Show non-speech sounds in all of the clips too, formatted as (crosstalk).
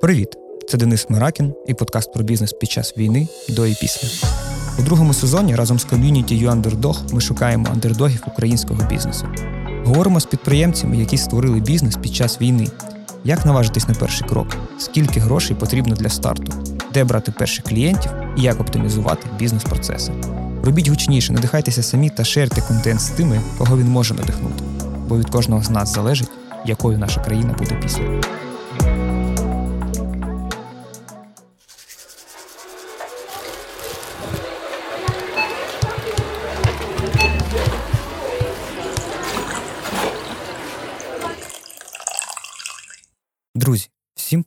Привіт! Це Денис Миракін і подкаст про бізнес під час війни до і після. У другому сезоні разом з ком'юніті YouUnderdog ми шукаємо андердогів українського бізнесу. Говоримо з підприємцями, які створили бізнес під час війни. Як наважитись на перший крок? Скільки грошей потрібно для старту? Де брати перших клієнтів і як оптимізувати бізнес-процеси? Робіть гучніше, надихайтеся самі та шерте контент з тими, кого він може надихнути. Бо від кожного з нас залежить, якою наша країна буде після.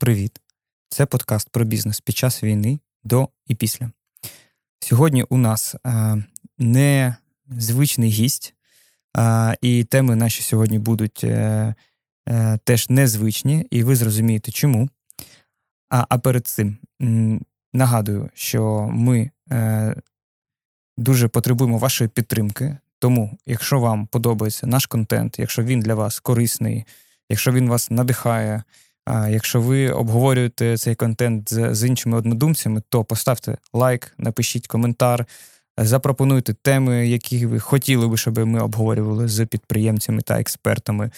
Привіт! Це подкаст про бізнес під час війни до і після. Сьогодні у нас е, незвичний гість, е, і теми наші сьогодні будуть е, е, теж незвичні, і ви зрозумієте, чому. А а перед цим м, нагадую, що ми е, дуже потребуємо вашої підтримки. Тому, якщо вам подобається наш контент, якщо він для вас корисний, якщо він вас надихає. А якщо ви обговорюєте цей контент з, з іншими однодумцями, то поставте лайк, напишіть коментар, запропонуйте теми, які ви хотіли би, щоб ми обговорювали з підприємцями та експертами.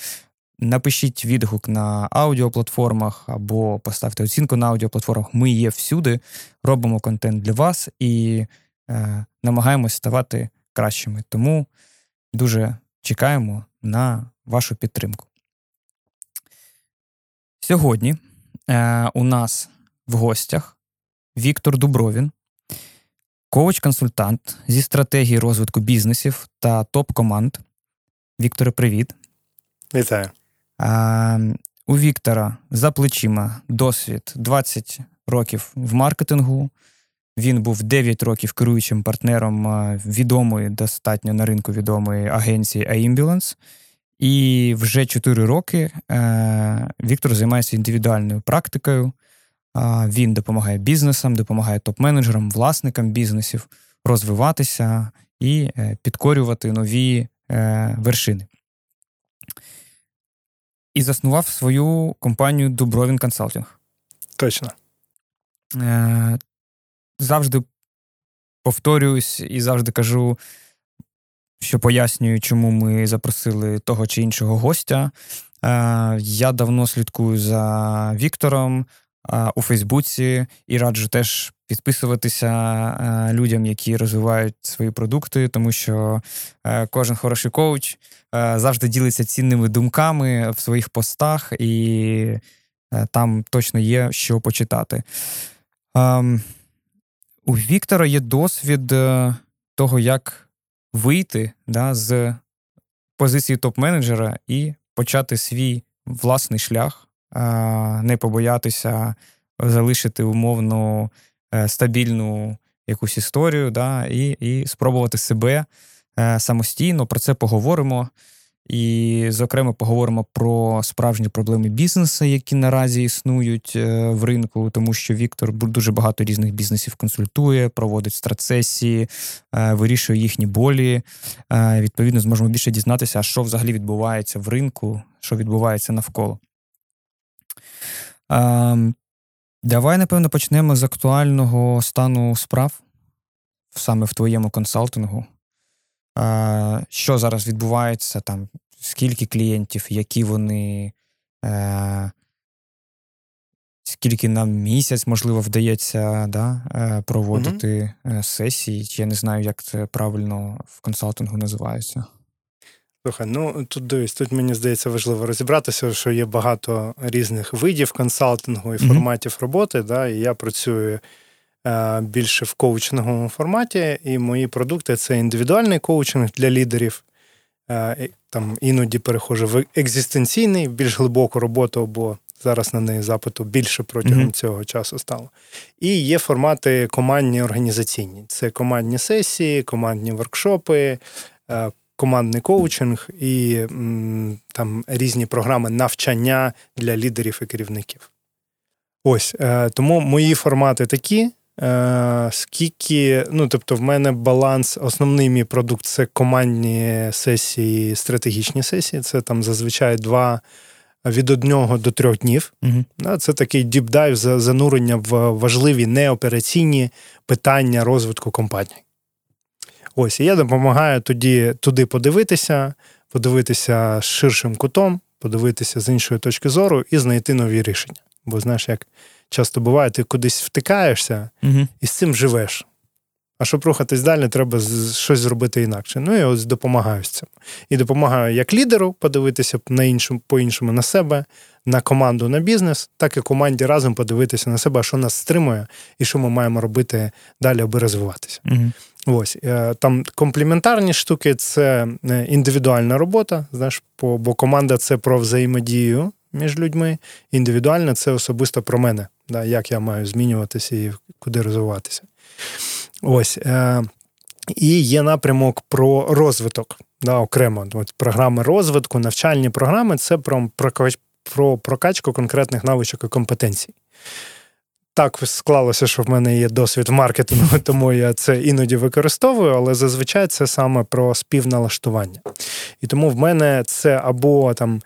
Напишіть відгук на аудіоплатформах або поставте оцінку на аудіоплатформах. Ми є всюди, робимо контент для вас і е, намагаємось ставати кращими. Тому дуже чекаємо на вашу підтримку. Сьогодні е, у нас в гостях Віктор Дубровін, коуч-консультант зі стратегії розвитку бізнесів та топ-команд. Вікторе, привіт. Вітаю. Е, у Віктора за плечима досвід 20 років в маркетингу. Він був 9 років керуючим партнером е, відомої, достатньо на ринку відомої агенції A-Ambulance. І вже 4 роки е, Віктор займається індивідуальною практикою. Він допомагає бізнесам, допомагає топ-менеджерам, власникам бізнесів розвиватися і е, підкорювати нові е, вершини. І заснував свою компанію Дубровін Консалтинг. Точно. Завжди повторююсь і завжди кажу що пояснюю, чому ми запросили того чи іншого гостя. Е, я давно слідкую за Віктором е, у Фейсбуці і раджу теж підписуватися е, людям, які розвивають свої продукти, тому що кожен хороший коуч завжди ділиться цінними думками в своїх постах, і там точно є що почитати. Ем, у Віктора є досвід того, як вийти да, з позиції топ-менеджера і почати свій власний шлях, не побоятися залишити умовну е, стабільну якусь історію, да, і, і спробувати себе е, самостійно. Про це поговоримо. І, зокрема, поговоримо про справжні проблеми бізнесу, які наразі існують е, в ринку, тому що Віктор дуже багато різних бізнесів консультує, проводить страцесії, е, вирішує їхні болі. Е, відповідно, зможемо більше дізнатися, що взагалі відбувається в ринку, що відбувається навколо. Давай, напевно, почнемо з актуального стану справ саме в твоєму консалтингу що зараз відбувається, там, скільки клієнтів, які вони, е, скільки нам місяць, можливо, вдається да, е, проводити угу. сесії. Я не знаю, як це правильно в консалтингу називається. Слухай, ну тут дивись, тут мені здається важливо розібратися, що є багато різних видів консалтингу і форматів mm-hmm. роботи. Да, І я працюю більше в коучинговому форматі, і мої продукти це індивідуальний коучинг для лідерів. Е, там іноді перехожу в екзистенційний, в більш глибоку роботу, бо зараз на неї запиту більше протягом mm-hmm. цього часу стало. І є формати командні організаційні: це командні сесії, командні воркшопи, е, командний коучинг і там різні програми навчання для лідерів і керівників. Ось тому мої формати такі. Е, скільки, ну тобто, в мене баланс, основний мій продукт це командні сесії, стратегічні сесії. Це там зазвичай два від одного до трьох днів. Угу. Це такий діпдайв за занурення в важливі неопераційні питання розвитку компанії. Ось, і я допомагаю тоді туди подивитися, подивитися з ширшим кутом, подивитися з іншої точки зору і знайти нові рішення. Бо знаєш, як часто буває, ти кудись втикаєшся угу. і з цим живеш. А щоб рухатись далі, треба щось зробити інакше. Ну і ось допомагаю з цим. І допомагаю як лідеру подивитися на іншому, по-іншому на себе, на команду, на бізнес, так і команді разом подивитися на себе, що нас стримує, і що ми маємо робити далі, аби розвиватися. Угу. Ось е, там комплементарні штуки це е, індивідуальна робота. Знаєш, бо команда це про взаємодію між людьми. Індивідуальна це особисто про мене, да, як я маю змінюватися і куди розвиватися. Ось. Е, І є напрямок про розвиток. Да, Окремо От програми розвитку, навчальні програми це про, про прокачку конкретних навичок і компетенцій. Так склалося, що в мене є досвід в маркетингу, (laughs) тому я це іноді використовую, але зазвичай це саме про співналаштування. І тому в мене це або там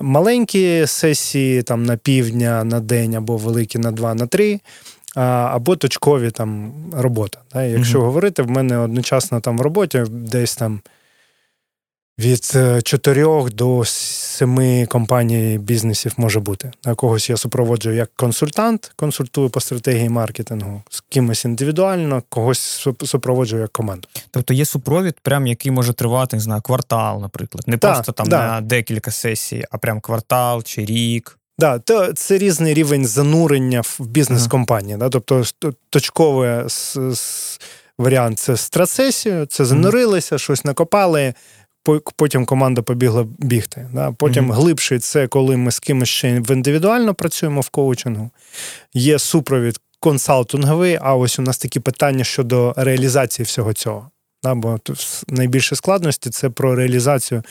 маленькі сесії там на півдня, на день, або великі на два, на три або точкові там робота. Якщо угу. говорити, в мене одночасно там в роботі десь там від 4 е, до 7 компаній бізнесів може бути. На когось я супроводжую як консультант, консультую по стратегії маркетингу, з кимось індивідуально, когось супроводжую як команду. Тобто є супровід, прям який може тривати, не знаю, квартал, наприклад. Не да, просто там да. на декілька сесій, а прям квартал чи рік. Да, то це різний рівень занурення в бізнес-компанії. Да? Тобто точковий варіант це страцесію, це занурилися, щось накопали, потім команда побігла бігти. Да? Потім mm-hmm. глибший це коли ми з кимось ще індивідуально працюємо в коучингу. Є супровід консалтинговий, а ось у нас такі питання щодо реалізації всього цього. Да, Бо найбільше складності це про реалізацію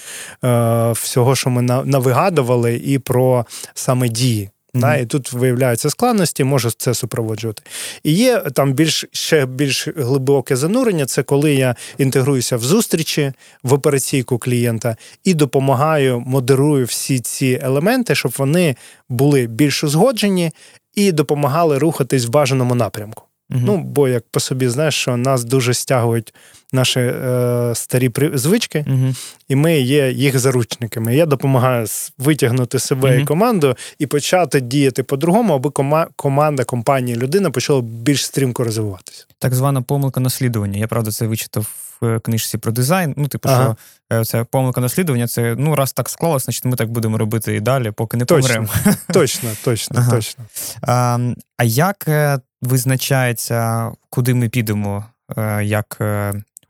е, всього, що ми навигадували, і про саме дії. Да, І тут виявляються складності, можу це супроводжувати. І є там більш ще більш глибоке занурення. Це коли я інтегруюся в зустрічі в операційку клієнта і допомагаю, модерую всі ці елементи, щоб вони були більш узгоджені і допомагали рухатись в бажаному напрямку. Угу. Ну, бо як по собі знаєш, що нас дуже стягують наші е, старі звички, угу. і ми є їх заручниками. Я допомагаю витягнути себе угу. і команду і почати діяти по-другому, аби кома- команда, компанія, людина почала більш стрімко розвиватися. Так звана помилка наслідування. Я правда це вичитав в книжці про дизайн. Ну, типу, ага. що е, це помилка наслідування, це ну, раз так склалось, значить ми так будемо робити і далі, поки не точно, помремо. Точно, точно, ага. точно. А, а як е, визначається, куди ми підемо, е, як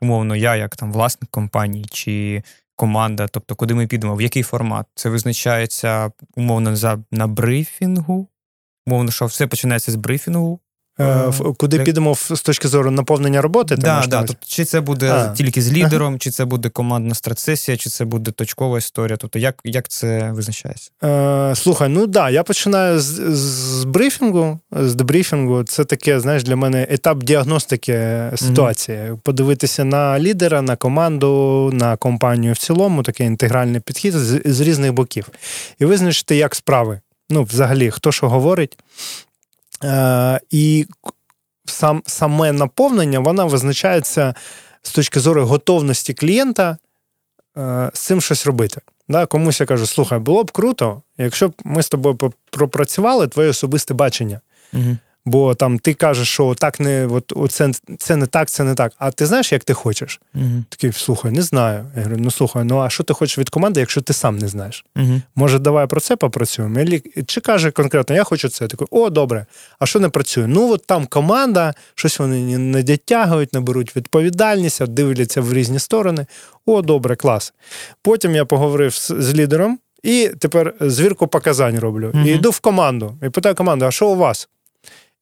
умовно, я, як там власник компанії чи команда, тобто куди ми підемо, в який формат? Це визначається умовно за на брифінгу. Умовно, що все починається з брифінгу, Е, куди як... підемо з точки зору наповнення роботи? Да, да. Тобто, Чи це буде а. тільки з лідером, чи це буде командна стратсесія, чи це буде точкова історія? Тобто, як як це визначається? Е, Слухай, ну да, я починаю з, з брифінгу, з дебрифінгу. Це таке, знаєш, для мене етап діагностики ситуації. Mm-hmm. Подивитися на лідера, на команду, на компанію в цілому, такий інтегральний підхід з, з різних боків. І визначити, як справи. Ну, взагалі, хто що говорить. Е, І сам, саме наповнення вона визначається з точки зору готовності клієнта е, з цим щось робити. Да, Комусь я кажу, слухай, було б круто, якщо б ми з тобою пропрацювали твоє особисте бачення. Угу. Бо там ти кажеш, що так не от, це, це не так, це не так. А ти знаєш, як ти хочеш? uh Такий, слухай, не знаю. Я говорю, ну слухай, ну а що ти хочеш від команди, якщо ти сам не знаєш? uh Може, давай про це попрацюємо? Чи каже конкретно, я хочу це. Такий, о, добре, а що не працює? Ну, от там команда, щось вони не дотягують, не беруть відповідальність, дивляться в різні сторони. О, добре, клас. Потім я поговорив з, з лідером. І тепер звірку показань роблю. uh І йду в команду і питаю команду: а що у вас?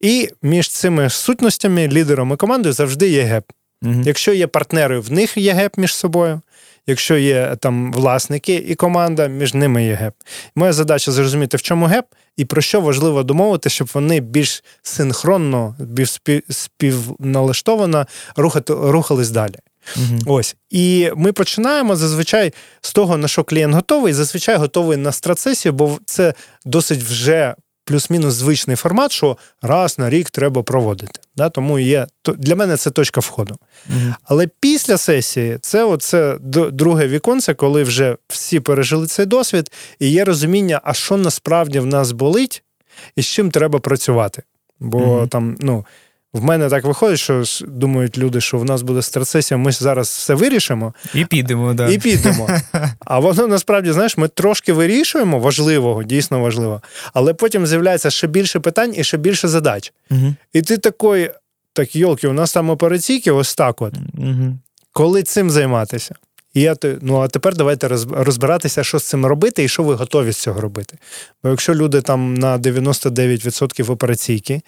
І між цими сутностями, лідером і командою завжди є gap. Угу. Якщо є партнери, в них є gap між собою. Якщо є там власники і команда, між ними є gap. Моя задача зрозуміти, в чому геп, і про що важливо домовити, щоб вони більш синхронно, більш співналаштовано рухати, рухались далі. Угу. Ось. І ми починаємо зазвичай з того, на що клієнт готовий, зазвичай готовий на страцесію, бо це досить вже плюс-мінус звичний формат, що раз на рік треба проводити. Да? Тому є для мене це точка входу. Угу. Але після сесії це оце друге віконце, коли вже всі пережили цей досвід, і є розуміння, а що насправді в нас болить, і з чим треба працювати. Бо угу. там, ну. В мене так виходить, що думають люди, що в нас буде страцесія, ми зараз все вирішимо. І підемо, да. І підемо. (laughs) А воно насправді, знаєш, ми трошки вирішуємо важливого, дійсно важливо, але потім з'являється ще більше питань і ще більше задач. Угу. І ти такий, так, йолки, у нас там операційки, ось так от. Угу. Коли цим займатися? І я ну а тепер давайте розбиратися, що з цим робити і що ви готові з цього робити. Бо якщо люди там на 99% операційки,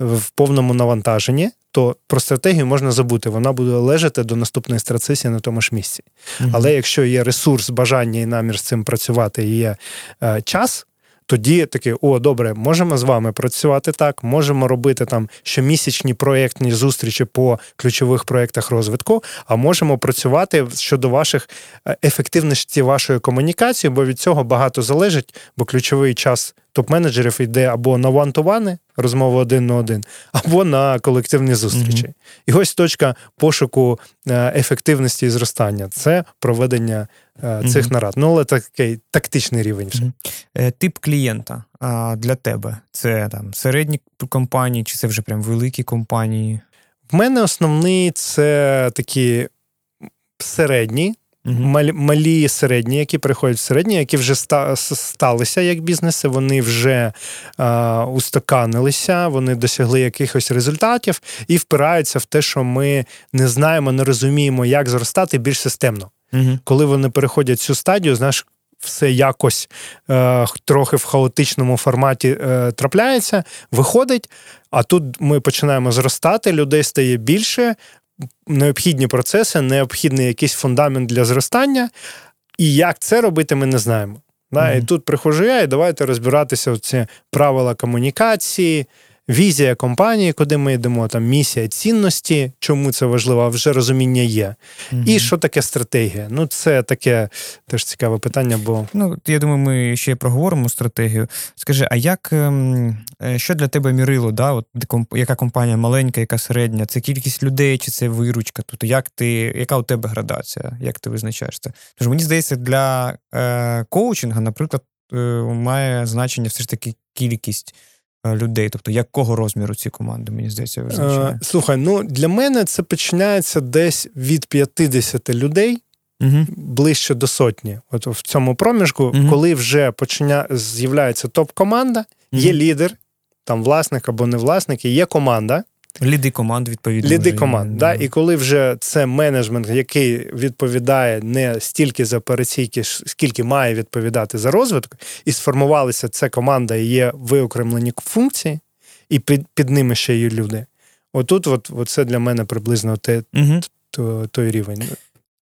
в повному навантаженні, то про стратегію можна забути. Вона буде лежати до наступної страцесії на тому ж місці. Угу. Але якщо є ресурс, бажання і намір з цим працювати, і є е, час. Тоді таке, о, добре, можемо з вами працювати так, можемо робити там щомісячні проєктні зустрічі по ключових проєктах розвитку, а можемо працювати щодо ваших е, ефективності вашої комунікації, бо від цього багато залежить, бо ключовий час топ-менеджерів йде або на one-to-one, розмову один на один, або на колективні зустрічі. Mm-hmm. І ось точка пошуку е, ефективності і зростання це проведення цих mm-hmm. нарад. Ну, але такий тактичний рівень. Вже. Mm-hmm. Тип клієнта для тебе це там середні компанії, чи це вже прям великі компанії? В мене основний це такі середні. Малі, малі середні, які приходять в середні, які вже сталися як бізнеси, вони вже а, устаканилися, вони досягли якихось результатів і впираються в те, що ми не знаємо, не розуміємо, як зростати більш системно. Угу. Коли вони переходять цю стадію, знаєш, все якось е, трохи в хаотичному форматі е, трапляється, виходить. А тут ми починаємо зростати, людей стає більше, необхідні процеси, необхідний якийсь фундамент для зростання. І як це робити, ми не знаємо. Да? Mm-hmm. І тут приходжу я, і давайте розбиратися в ці правила комунікації, візія компанії, куди ми йдемо, там місія цінності, чому це важливо, а вже розуміння є. Mm-hmm. І що таке стратегія? Ну, це таке теж цікаве питання. бо... Ну, я думаю, ми ще проговоримо стратегію. Скажи, а як ем, е, що для тебе мірило? Да? От, Яка компанія маленька, яка середня? Це кількість людей, чи це виручка? Тобто, як ти, яка у тебе градація? Як ти визначаєш це? Тож мені здається, для е, коучинга, наприклад, е, має значення все ж таки кількість. Е, людей? Тобто, якого розміру ці команди, мені здається, визначає? Слухай, ну для мене це починається десь від 50 людей. Угу. Ближче до сотні, от в цьому проміжку, угу. коли вже починя... з'являється топ-команда, угу. є лідер, там власник або не власник, і є команда, Ліди команд, відповідно. Ліди команд, да. І коли вже це менеджмент, який відповідає не стільки за операційки, скільки має відповідати за розвиток, і сформувалася ця команда і є виокремлені функції, і під під ними ще є люди. Отут, от, от це для мене приблизно те, угу. то, той рівень.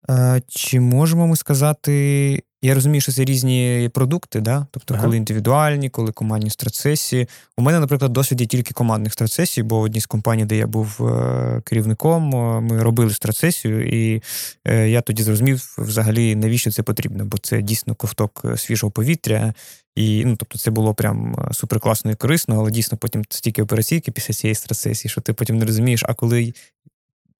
А, Чи можемо ми сказати, я розумію, що це різні продукти, да? тобто, ага. коли індивідуальні, коли командні страцесії. У мене, наприклад, досвід є тільки командних страцесій, бо в одній з компаній, де я був е, керівником, е, ми робили страцесію, і е, я тоді зрозумів, взагалі, навіщо це потрібно, бо це дійсно ковток свіжого повітря. І ну, тобто це було прям суперкласно і корисно, але дійсно потім стільки операційки після цієї страцесії, що ти потім не розумієш, а коли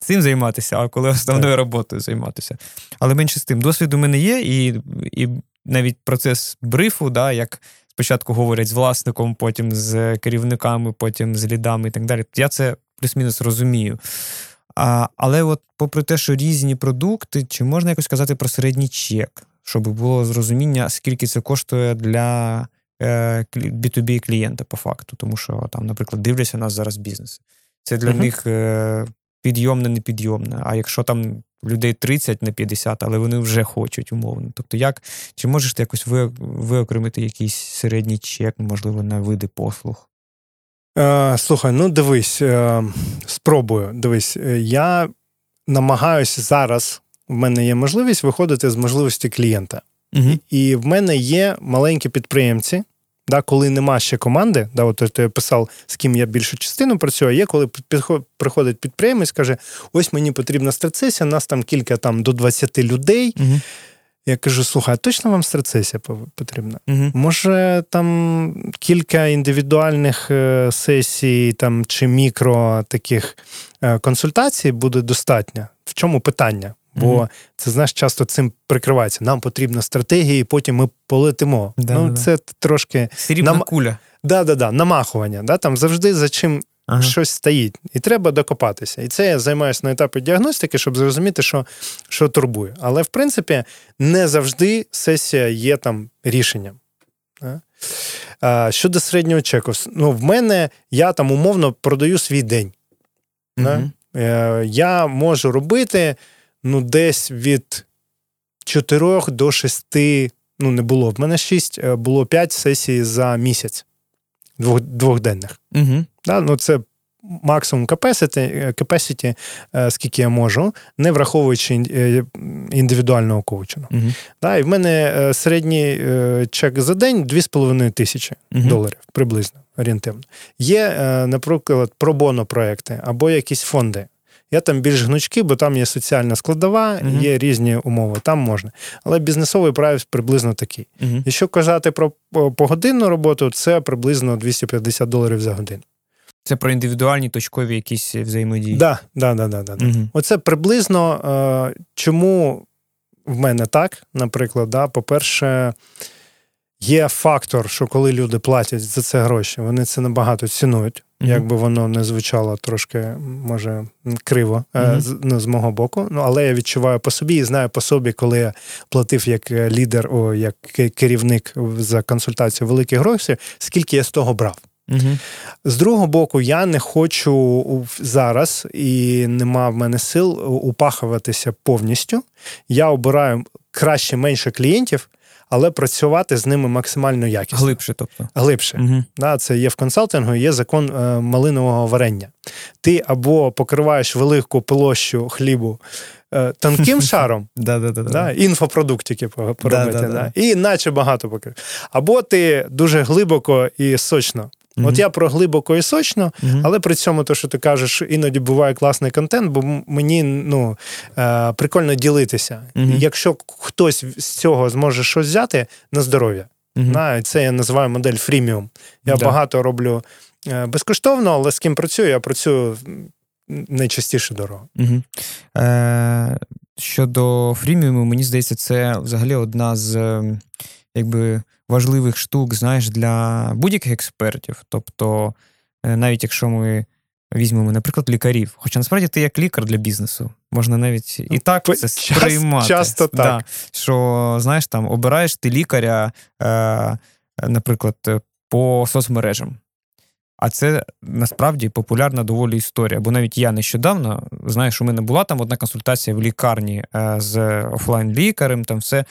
цим займатися, а коли основною роботою займатися. Але менше з тим, досвід у мене є, і і навіть процес брифу, да, як спочатку говорять з власником, потім з керівниками, потім з лідами і так далі. Я це плюс-мінус розумію. А, Але, от, попри те, що різні продукти, чи можна якось сказати про середній чек, щоб було зрозуміння, скільки це коштує для B2B е, клієнта по факту, тому що там, наприклад, дивляться нас зараз бізнеси. Це для uh-huh. них е, підйомне, непідйомне. А якщо там людей 30 на 50, але вони вже хочуть умовно. Тобто, як чи можеш ти якось виокремити якийсь середній чек, можливо, на види послуг? Е, Слухай, ну дивись, е, спробую. Дивись, е, я намагаюся зараз. В мене є можливість виходити з можливості клієнта. Угу. І в мене є маленькі підприємці, да, коли нема ще команди, да, от ти писав, з ким я більшу частину працюю, а є коли приходить підприємець, каже: ось мені потрібна страцесія, нас там кілька там до 20 людей. Угу. Я кажу: слухай, а точно вам страцесія потрібна? Угу. Може, там кілька індивідуальних е, сесій там, чи мікро таких е, консультацій буде достатньо? В чому питання? Бо mm-hmm. це знаєш, часто цим прикривається. Нам потрібна стратегія, і потім ми полетимо. Да, ну, да. це трошки Срібна нам... куля. Да, да, да, намахування. Да? Там завжди за чим ага. щось стоїть, і треба докопатися. І це я займаюся на етапі діагностики, щоб зрозуміти, що що турбує. Але в принципі не завжди сесія є там рішенням. Да? А, Щодо середнього чеку, ну в мене я там умовно продаю свій день. Угу. Да? Е, Я можу робити ну, десь від 4 до 6, ну, не було. В мене 6, е, було 5 сесій за місяць двох, двохденних. Угу. Да, ну, Це максимум capacity, capacity, е, скільки я можу, не враховуючи е, індивідуального коучингу. Угу. Да, І в мене середній чек за день 2,5 тисячі угу. доларів приблизно орієнтивно. Є, наприклад, пробоно проекти або якісь фонди. Я там більш гнучки, бо там є соціальна складова, uh є різні умови, там можна. Але бізнесовий прайс приблизно такий. uh Якщо казати про погодинну роботу, це приблизно 250 доларів за годину. Це про індивідуальні точкові якісь взаємодії. Так, да, да, да, да, да. uh Оце приблизно е, чому в мене так, наприклад, да, по-перше. Є фактор, що коли люди платять за це гроші, вони це набагато цінують, mm-hmm. як би воно не звучало трошки, може, криво mm-hmm. з, ну, з мого боку. Ну, але я відчуваю по собі і знаю по собі, коли я платив як е, лідер, о, як керівник за консультацію великих грошей, скільки я з того брав. Угу. З другого боку, я не хочу зараз і нема в мене сил упахуватися повністю. Я обираю краще менше клієнтів, але працювати з ними максимально якісно. Глибше, тобто. Глибше. Угу. Да, Це є в консалтингу, є закон е, малинового варення. Ти або покриваєш велику площу хлібу. Е, тонким (laughs) шаром да, інфопродуктики поробити, і наче багато покрив. Або ти дуже глибоко і сочно Mm-hmm. От я про глибоко і сочно, mm-hmm. але при цьому, то, що ти кажеш, іноді буває класний контент, бо мені ну, е, прикольно ділитися. Mm-hmm. Якщо хтось з цього зможе щось взяти на здоров'я, на, це я називаю модель фріміум. Я да. багато роблю е, безкоштовно, але з ким працюю, я працюю найчастіше дорого. Е, Щодо фріміуму, мені здається, це взагалі одна з ем, якби важливих штук, знаєш, для будь-яких експертів. Тобто, е, навіть якщо ми візьмемо, наприклад, лікарів, хоча насправді ти як лікар для бізнесу, можна навіть і ну, так це сприймати. Часто так. Да, Що, знаєш, там обираєш ти лікаря, е, наприклад, по соцмережам. А це насправді популярна доволі історія. Бо навіть я нещодавно знаєш, у мене була там одна консультація в лікарні е, з офлайн-лікарем, там все.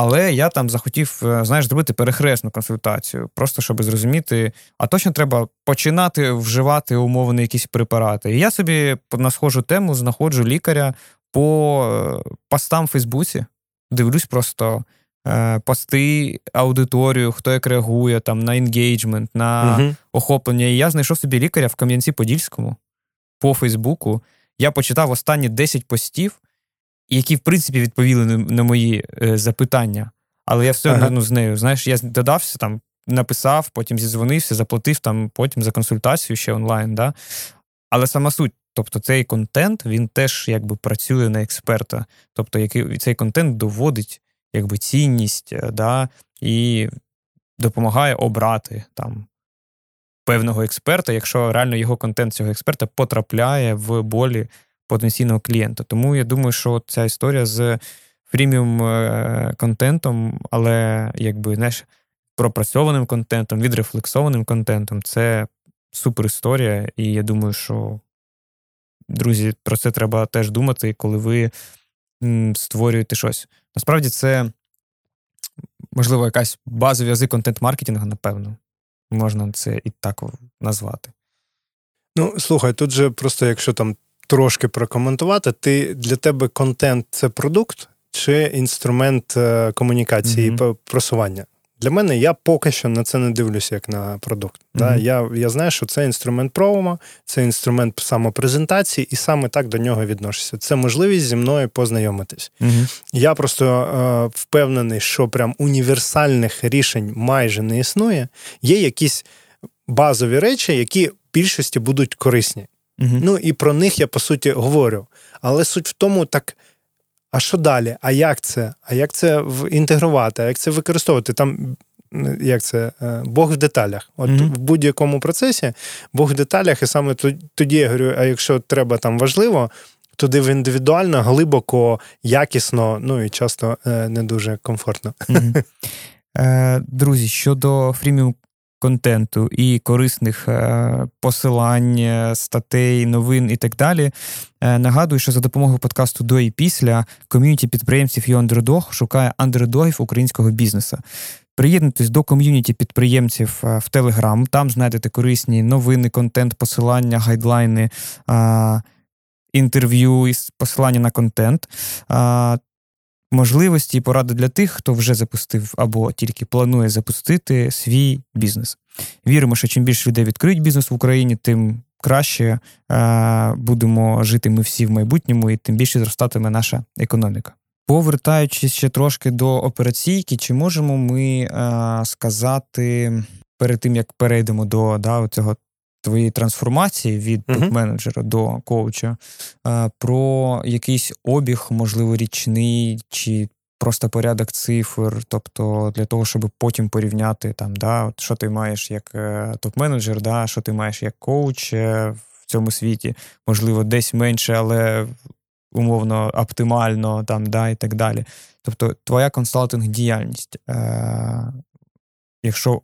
Але я там захотів, е, знаєш, зробити перехресну консультацію, просто щоб зрозуміти, а точно треба починати вживати умовно якісь препарати. І я собі на схожу тему знаходжу лікаря по е, постам в Фейсбуці, дивлюсь просто е, пости, аудиторію, хто як реагує там на енгейджмент, на угу. охоплення. І я знайшов собі лікаря в Кам'янці-Подільському по Фейсбуку. Я почитав останні 10 постів які, в принципі, відповіли на мої е, запитання. Але я все одно ага. ну, з нею, знаєш, я додався там, написав, потім зізвонився, заплатив там потім за консультацію ще онлайн. Да? Але сама суть, тобто цей контент, він теж якби працює на експерта. Тобто, який цей контент доводить якби цінність, е, да, і допомагає обрати там певного експерта, якщо реально його контент цього експерта потрапляє в болі потенційного клієнта. Тому я думаю, що ця історія з фріміум е, контентом, але якби знаєш, пропрацьованим контентом, відрефлексованим контентом це супер історія. І я думаю, що, друзі, про це треба теж думати, коли ви створюєте щось. Насправді, це, можливо, якась базові язи контент-маркетингу, напевно. Можна це і так назвати. Ну, слухай, тут же просто, якщо там трошки прокоментувати. Ти для тебе контент це продукт чи інструмент е, комунікації mm-hmm. і просування? Для мене я поки що на це не дивлюся як на продукт. Mm-hmm. Да? Я я знаю, що це інструмент промо, це інструмент самопрезентації, і саме так до нього відношуся. Це можливість зі мною познайомитись. Mm-hmm. Я просто е, впевнений, що прям універсальних рішень майже не існує. Є якісь базові речі, які в більшості будуть корисні. Mm-hmm. Ну і про них я по суті говорю. Але суть в тому, так. А що далі? А як це? А як це інтегрувати? А як це використовувати? Там як це е, Бог в деталях. От mm-hmm. в будь-якому процесі Бог в деталях, і саме тоді я говорю: а якщо треба там важливо, туди в індивідуально, глибоко, якісно, ну і часто е, не дуже комфортно. Mm-hmm. (laughs) Друзі, щодо фріміум контенту і корисних е, посилань, е, статей, новин і так далі. Е, нагадую, що за допомогою подкасту до і після ком'юніті підприємців і андердог шукає андердогів українського бізнесу. Приєднуйтесь до ком'юніті підприємців в Телеграм. Там знайдете корисні новини, контент, посилання, гайдлайни, інтерв'ю і посилання на контент можливості і поради для тих, хто вже запустив або тільки планує запустити свій бізнес. Віримо, що чим більше людей відкриють бізнес в Україні, тим краще е, будемо жити ми всі в майбутньому, і тим більше зростатиме наша економіка. Повертаючись ще трошки до операційки, чи можемо ми е, сказати перед тим, як перейдемо до да, цього твоєї трансформації від uh-huh. менеджера до коуча, про якийсь обіг, можливо, річний чи просто порядок цифр, тобто для того, щоб потім порівняти там, да, от що ти маєш як е, топ-менеджер, да, що ти маєш як коуч е, в цьому світі, можливо, десь менше, але умовно оптимально там, да, і так далі. Тобто, твоя консалтинг діяльність. Е, Якщо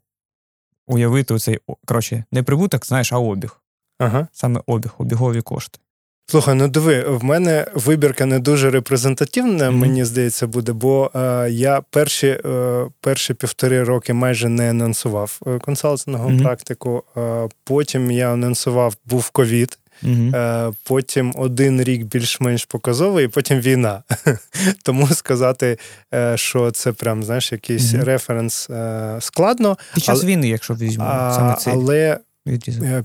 уявити оцей, коротше, не прибуток, знаєш, а обіг. Ага. Саме обіг, обігові кошти. Слухай, ну диви, в мене вибірка не дуже репрезентативна, mm-hmm. мені здається, буде, бо е, я перші е, перші півтори роки майже не анонсував е, консалтингову mm-hmm. практику. Е, потім я анонсував, був ковід. Uh-huh. Потім один рік більш-менш показовий, і потім війна. (laughs) Тому сказати, е, що це прям знаєш, якийсь uh-huh. референс е, складно. Під час але, війни, якщо візьмемо саме цей. Але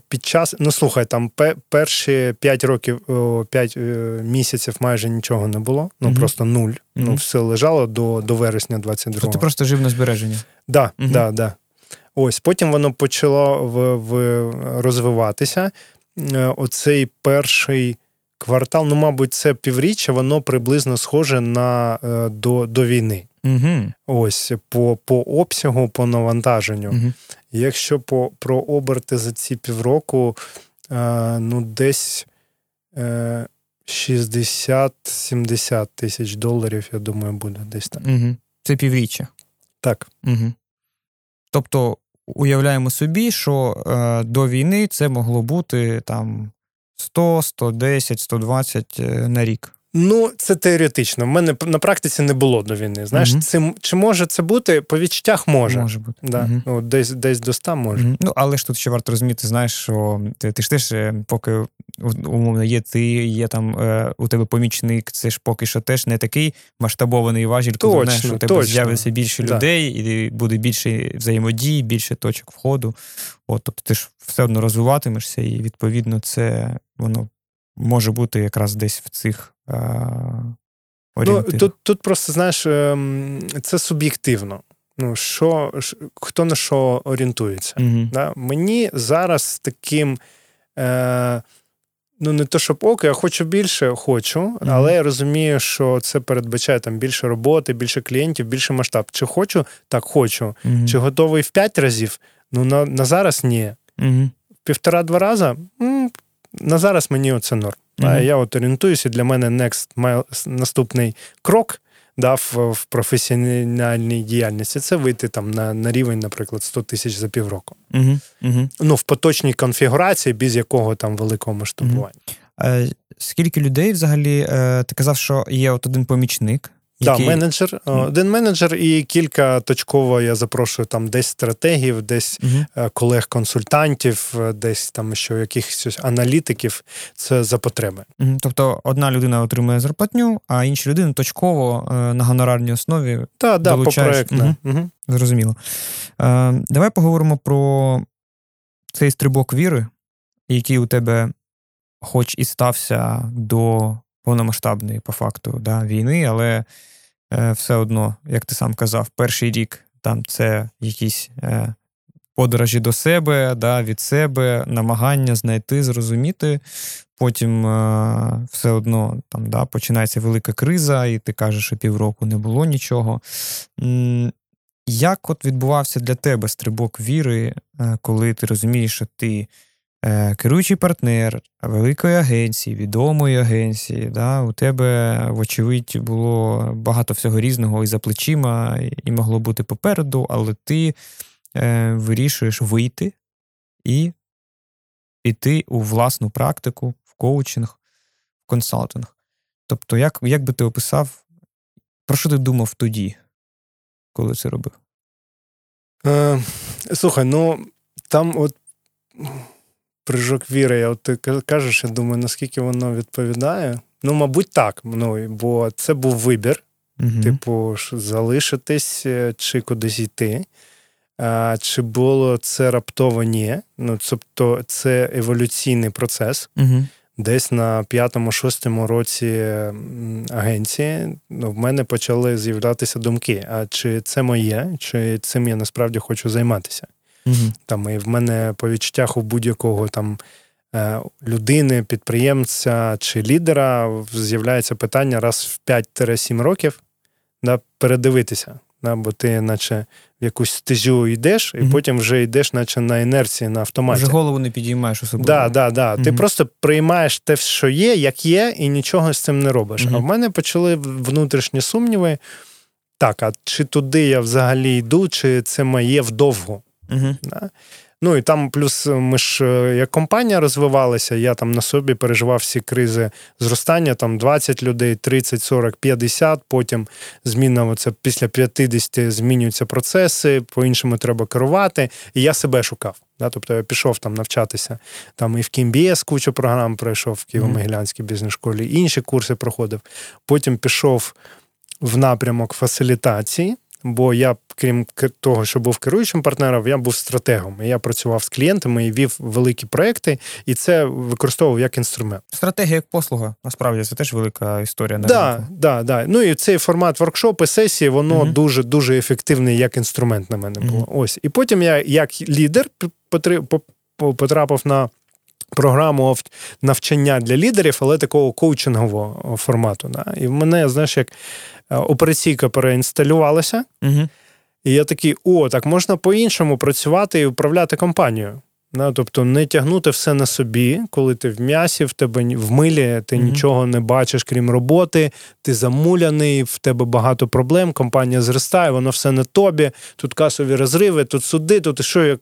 під час, ну слухай, там перші 5 років, 5 місяців майже нічого не було. Ну uh-huh. просто нуль. Ну, все лежало до до вересня 22-го. Тобто ти просто жив на збереження? Так, да, да, да. Ось потім воно почало в, в розвиватися. Е, оцей перший квартал, ну, мабуть, це півріччя, воно приблизно схоже на е, до до війни. Угу. Ось по по обсягу, по навантаженню. Угу. Якщо по, про оберти за ці півроку, е, ну, десь е, 60-70 тисяч доларів, я думаю, буде десь так. Угу. Це півріччя. Так. Угу. Тобто уявляємо собі, що е, до війни це могло бути там 100, 110, 120 на рік. Ну, це теоретично. В мене на практиці не було до війни. Знаєш, угу. це, чи може це бути? По відчуттях може. Може бути. Да. Угу. Ну, Десь десь до 100 може. Угу. Ну, але ж тут ще варто розуміти, знаєш, що ти, ти ж теж, е, поки умовно є ти, є там е, у тебе помічник, це ж поки що теж не такий масштабований важіль, коли знаєш, у тебе з'явиться більше да. людей, і буде більше взаємодії, більше точок входу. От, Тобто ти ж все одно розвиватимешся, і відповідно це воно може бути якраз десь в цих. Ну, Тут тут просто, знаєш, ем, це суб'єктивно. Ну, що, Хто на що орієнтується. uh Да? Мені зараз таким. Е, Ну, не то, щоб око, я хочу більше, хочу, mm-hmm. але я розумію, що це передбачає там більше роботи, більше клієнтів, більше масштаб. Чи хочу, так хочу. Mm-hmm. Чи готовий в п'ять разів? Ну, на на зараз ні. Mm-hmm. Півтора-два рази на зараз мені оце норм. Mm-hmm. Я от орієнтуюся, для мене next наступний крок да, в, в професіональній діяльності це вийти там на на рівень, наприклад, 100 тисяч за півроку. Mm-hmm. Mm-hmm. Ну, в поточній конфігурації, без якого там великого масштабування. Скільки людей взагалі? Е, ти казав, що є от один помічник. Так, менеджер, mm. один менеджер і кілька точково я запрошую там десь стратегів, десь mm-hmm. колег-консультантів, десь там що якихось аналітиків. Це за потреби. Тобто одна людина отримує зарплатню, а інша людина точково е, на гонорарній основі. Так, да, по проектно. Угу. Зрозуміло. Е, Давай поговоримо про цей стрибок віри, який у тебе, хоч і стався до повномасштабної по факту да, війни, але е, все одно, як ти сам казав, перший рік там це якісь е, подорожі до себе, да, від себе, намагання знайти, зрозуміти. Потім е, все одно там да, починається велика криза, і ти кажеш, що півроку не було нічого. Як от відбувався для тебе стрибок віри, е, коли ти розумієш, що ти керуючий партнер великої агенції, відомої агенції, да, у тебе, вочевидь, було багато всього різного і за плечима, і могло бути попереду, але ти е, вирішуєш вийти і піти у власну практику, в коучинг, в консалтинг. Тобто, як як би ти описав, про що ти думав тоді, коли це робив? Е, Слухай, ну там от прыжок віри, я от ти кажеш, я думаю, наскільки воно відповідає. Ну, мабуть, так. Ну, Бо це був вибір. Угу. Типу, залишитись е, чи кудись йти. А, Чи було це раптово ні? Ну, тобто, це еволюційний процес. Угу. Десь на п'ятому-шостому році агенції ну, в мене почали з'являтися думки: а чи це моє, чи цим я насправді хочу займатися? Там і в мене по відчуттях у будь-якого там е, людини, підприємця чи лідера з'являється питання раз в 5-7 років да, передивитися. Да, Бо ти, наче в якусь стежу йдеш, і угу. потім вже йдеш, наче на інерції, на автоматі. Вже голову не підіймаєш особливо. Да, да, да. Угу. Ти просто приймаєш те, що є, як є, і нічого з цим не робиш. А в мене почали внутрішні сумніви. Так, а чи туди я взагалі йду, чи це моє вдовго? Угу. Да? Ну і там плюс ми ж е, як компанія розвивалася, я там на собі переживав всі кризи зростання, там 20 людей, 30, 40, 50, потім зміна оце після 50 змінюються процеси, по-іншому треба керувати. І я себе шукав. Да? Тобто я пішов там навчатися там і в KMBS кучу програм пройшов в Києво-Могилянській бізнес-школі, інші курси проходив. Потім пішов в напрямок фасилітації. Бо я, крім того, що був керуючим партнером, я був стратегом. Я працював з клієнтами і вів великі проекти, і це використовував як інструмент. Стратегія як послуга, насправді це теж велика історія. на да, ринку. Да, да. Ну і цей формат воркшопи, сесії, воно uh дуже дуже ефективний як інструмент на мене було. uh Ось. І потім я, як лідер, потрапив на. Програму навчання для лідерів, але такого коучингового формату. Да? І в мене, знаєш, як Е, операційка переінсталювалася, угу. і я такий: о, так можна по-іншому працювати і управляти компанією. Ну, тобто не тягнути все на собі, коли ти в м'ясі, в тебе в милі, ти mm-hmm. нічого не бачиш, крім роботи, ти замуляний, в тебе багато проблем, компанія зростає, воно все на тобі, тут касові розриви, тут суди, тут що як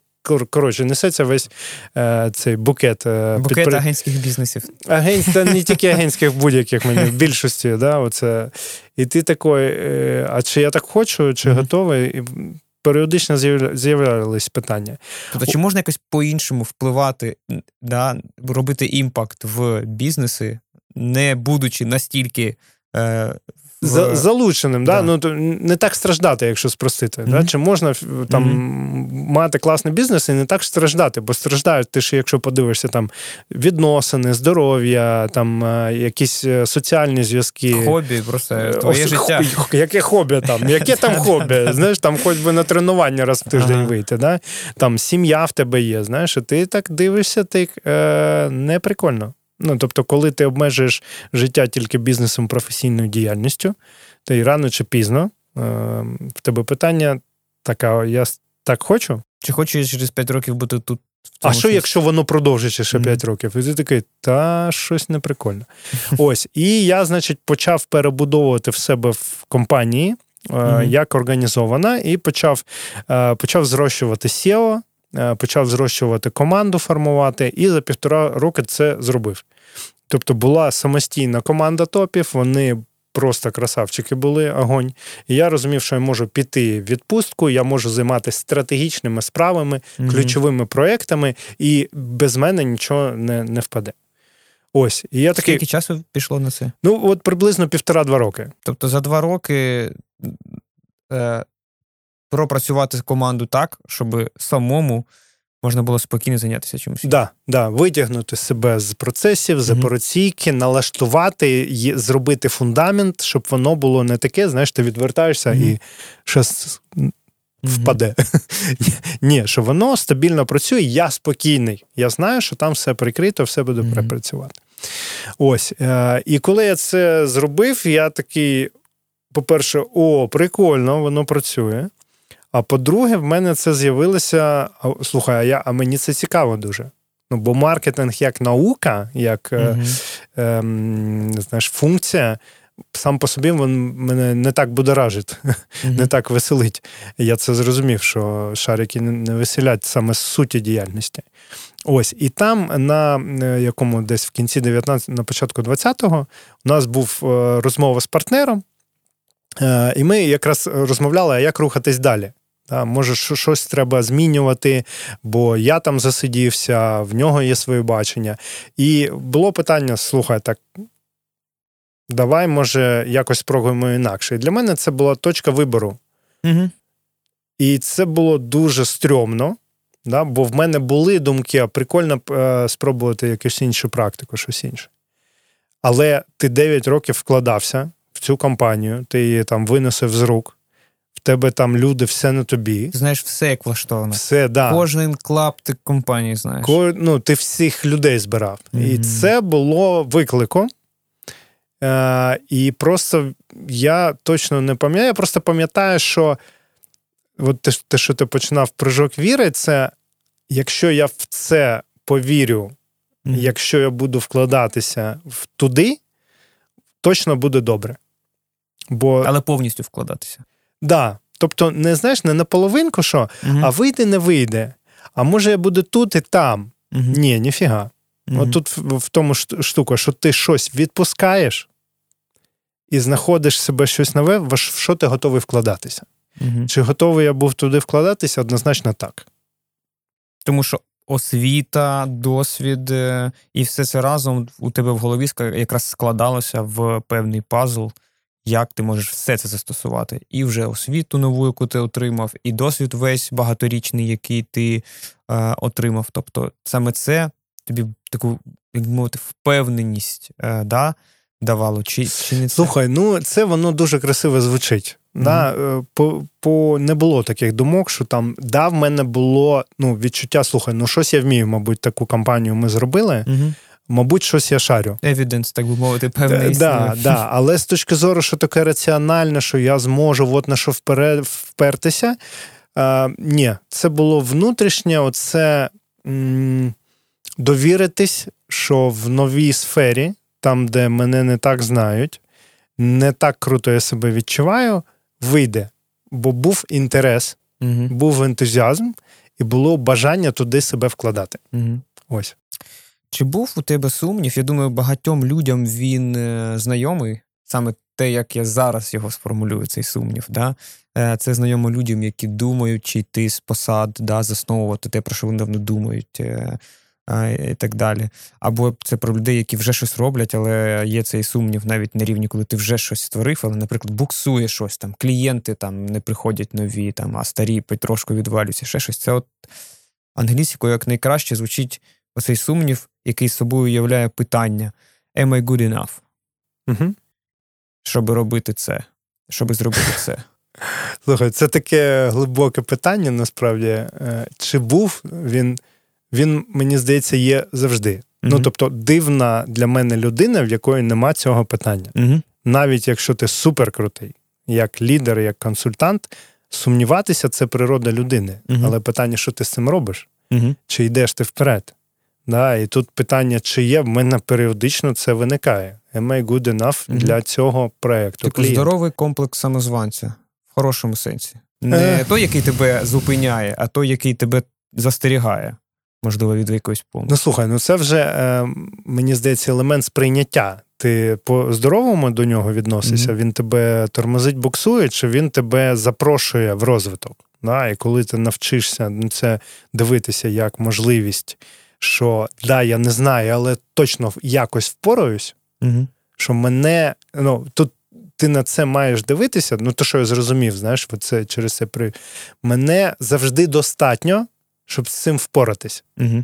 коротше, несеться весь е, цей букет е, Букет підпри... агентських бізнесів. Агент, та не тільки (laughs) агентських, будь-яких мені в більшості. Да, оце. І ти такий, е, а чи я так хочу, чи mm-hmm. готовий? І Періодично з'являлись питання. Тобто, чи можна якось по-іншому впливати, да, робити імпакт в бізнеси, не будучи настільки в... залученим, да. да? Ну, не так страждати, якщо спростити. Mm-hmm. Да? Чи можна там mm-hmm. мати класний бізнес і не так страждати, бо страждають ти ж, якщо подивишся там відносини, здоров'я, там е, якісь е, соціальні зв'язки. Хобі, просто твоє О, життя. Яке хобі там? Яке там (laughs) хобі? Знаєш, там хоч би на тренування раз в тиждень вийти. Да? Там сім'я в тебе є, знаєш, і ти так дивишся, ти е, не прикольно. Ну, тобто, коли ти обмежуєш життя тільки бізнесом, професійною діяльністю, то й рано чи пізно е, в тебе питання така: я так хочу. Чи хочу я через 5 років бути тут? А що, якщо воно продовжиться ще 5 mm-hmm. років? І ти такий, та щось неприкольно. (laughs) Ось. І я, значить, почав перебудовувати в себе в компанії, mm-hmm. як організована, і почав е, почав зрощувати SEO, почав зрощувати команду, формувати, і за півтора роки це зробив. Тобто була самостійна команда топів, вони просто красавчики були огонь. І я розумів, що я можу піти в відпустку, я можу займатися стратегічними справами, mm ключовими проектами, і без мене нічого не не впаде. Ось. І я такий... Скільки часу пішло на це? Ну, от приблизно півтора-два роки. Тобто за два роки е, пропрацювати команду так, щоб самому можна було спокійно зайнятися чимось. Да, да, витягнути себе з процесів, з операційки, налаштувати, зробити фундамент, щоб воно було не таке, знаєш, ти відвертаєшся mm-hmm. і щось впаде. (laughs) Ні, що воно стабільно працює, я спокійний. Я знаю, що там все прикрито, все буде працювати. Ось. Е, і коли я це зробив, я такий, по-перше, о, прикольно, воно працює. А по-друге, в мене це з'явилося. Слухай, а я, а мені це цікаво дуже. Ну, Бо маркетинг як наука, як mm е, е, знаєш, функція, сам по собі він мене не так будоражить, mm-hmm. (laughs) не так веселить. Я це зрозумів, що шарики не веселять саме з суті діяльності. Ось, і там, на е, якому десь в кінці 19 на початку 20-го, у нас був е, розмова з партнером, е, і ми якраз розмовляли, як рухатись далі. Може, щось треба змінювати, бо я там засидівся, в нього є своє бачення. І було питання: слухай, так давай, може, якось спробуємо інакше. І для мене це була точка вибору. Угу. І це було дуже стрьомно, да, бо в мене були думки, а прикольно е, спробувати якусь іншу практику, щось інше. Але ти 9 років вкладався в цю компанію, ти її там виносив з рук в тебе там люди, все на тобі. Знаєш все, як влаштовано. Все, да. Кожен клаптик компанії знаєш. Ко, ну, Ти всіх людей збирав. Mm-hmm. І це було викликом. Е, І просто я точно не пам'ятаю, я просто пам'ятаю, що от те, те, що ти починав прыжок віри, це якщо я в це повірю, mm-hmm. якщо я буду вкладатися в туди, точно буде добре. Бо... Але повністю вкладатися. Да. Тобто, не знаєш, не наполовинку, що, угу. а вийде, не вийде. А може я буду тут і там. Угу. Ні, ніфіга. Угу. От тут в, тому штука, що ти щось відпускаєш і знаходиш себе щось нове, в що ти готовий вкладатися. Угу. Чи готовий я був туди вкладатися? Однозначно так. Тому що освіта, досвід е, і все це разом у тебе в голові якраз складалося в певний пазл як ти можеш все це застосувати. І вже освіту нову, яку ти отримав, і досвід весь багаторічний, який ти е, отримав. Тобто саме це тобі таку, як мовити, впевненість е, да, давало. Чи, чи не це? Слухай, ну це воно дуже красиво звучить. Mm-hmm. Да, по, по Не було таких думок, що там да, в мене було ну, відчуття, слухай, ну щось я вмію, мабуть, таку кампанію ми зробили. Mm-hmm. Мабуть, щось я шарю. Евіденс, так би мовити, певний. Да, да, Але з точки зору, що таке раціональне, що я зможу от на що вперед, впертися. А, Ні, це було внутрішнє, оце м- довіритись, що в новій сфері, там, де мене не так знають, не так круто я себе відчуваю, вийде. Бо був інтерес, угу. був ентузіазм, і було бажання туди себе вкладати. Угу. Ось. Чи був у тебе сумнів? Я думаю, багатьом людям він е, знайомий, саме те, як я зараз його сформулюю, цей сумнів. Да? Е, це знайомо людям, які думають, чи йти з посад, да, засновувати те, про що вони давно думають, е, і так далі. Або це про людей, які вже щось роблять, але є цей сумнів навіть на рівні, коли ти вже щось створив, але, наприклад, буксує щось там, клієнти там не приходять нові, там, а старі потрошку відвалюються, ще щось. Це от англійською як найкраще звучить оцей сумнів, який собою являє питання Am I good enough? Угу. Щоб робити це, щоб зробити це. (laughs) Слухай, це таке глибоке питання, насправді. Е, чи був він, він, мені здається, є завжди. uh Ну, тобто, дивна для мене людина, в якої нема цього питання. uh Навіть якщо ти суперкрутий, як лідер, як консультант, сумніватися це природа людини. uh Але питання, що ти з цим робиш? Чи йдеш ти вперед? Да, І тут питання, чи є, в мене періодично це виникає. Am I good enough mm для цього проєкту? Типу здоровий комплекс самозванця в хорошому сенсі. Не той, який тебе зупиняє, а той, який тебе застерігає, можливо, від якоїсь помилки. Ну слухай, ну це вже, е, мені здається, елемент сприйняття ти по-здоровому до нього відносишся, mm-hmm. він тебе тормозить, буксує, чи він тебе запрошує в розвиток. Да? І коли ти навчишся на це дивитися як можливість, що да, я не знаю, але точно якось впораюсь, mm-hmm. що мене ну, тут. Ти на це маєш дивитися, ну то, що я зрозумів, знаєш, це через це при мене завжди достатньо, щоб з цим впоратись. Угу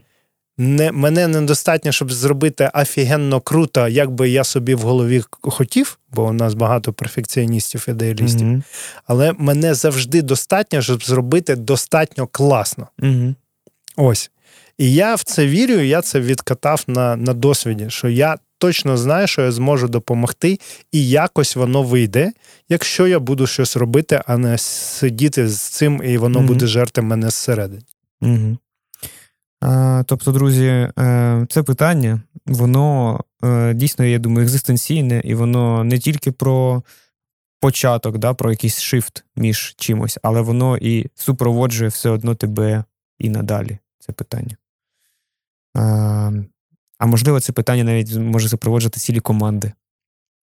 не, Мене недостатньо, щоб зробити офігенно круто, як би я собі в голові хотів, бо у нас багато перфекціоністів, ідеалістів. Mm-hmm. Але мене завжди достатньо, щоб зробити достатньо класно. Mm-hmm. Ось. І я в це вірю, я це відкатав на, на досвіді, що я. Точно знаю, що я зможу допомогти, і якось воно вийде, якщо я буду щось робити, а не сидіти з цим, і воно mm буде жерти мене зсередини. Угу. Тобто, друзі, е, це питання, воно е, дійсно, я думаю, екзистенційне, і воно не тільки про початок, да, про якийсь шифт між чимось, але воно і супроводжує все одно тебе і надалі. Це питання. А можливо, це питання навіть може супроводжувати цілі команди,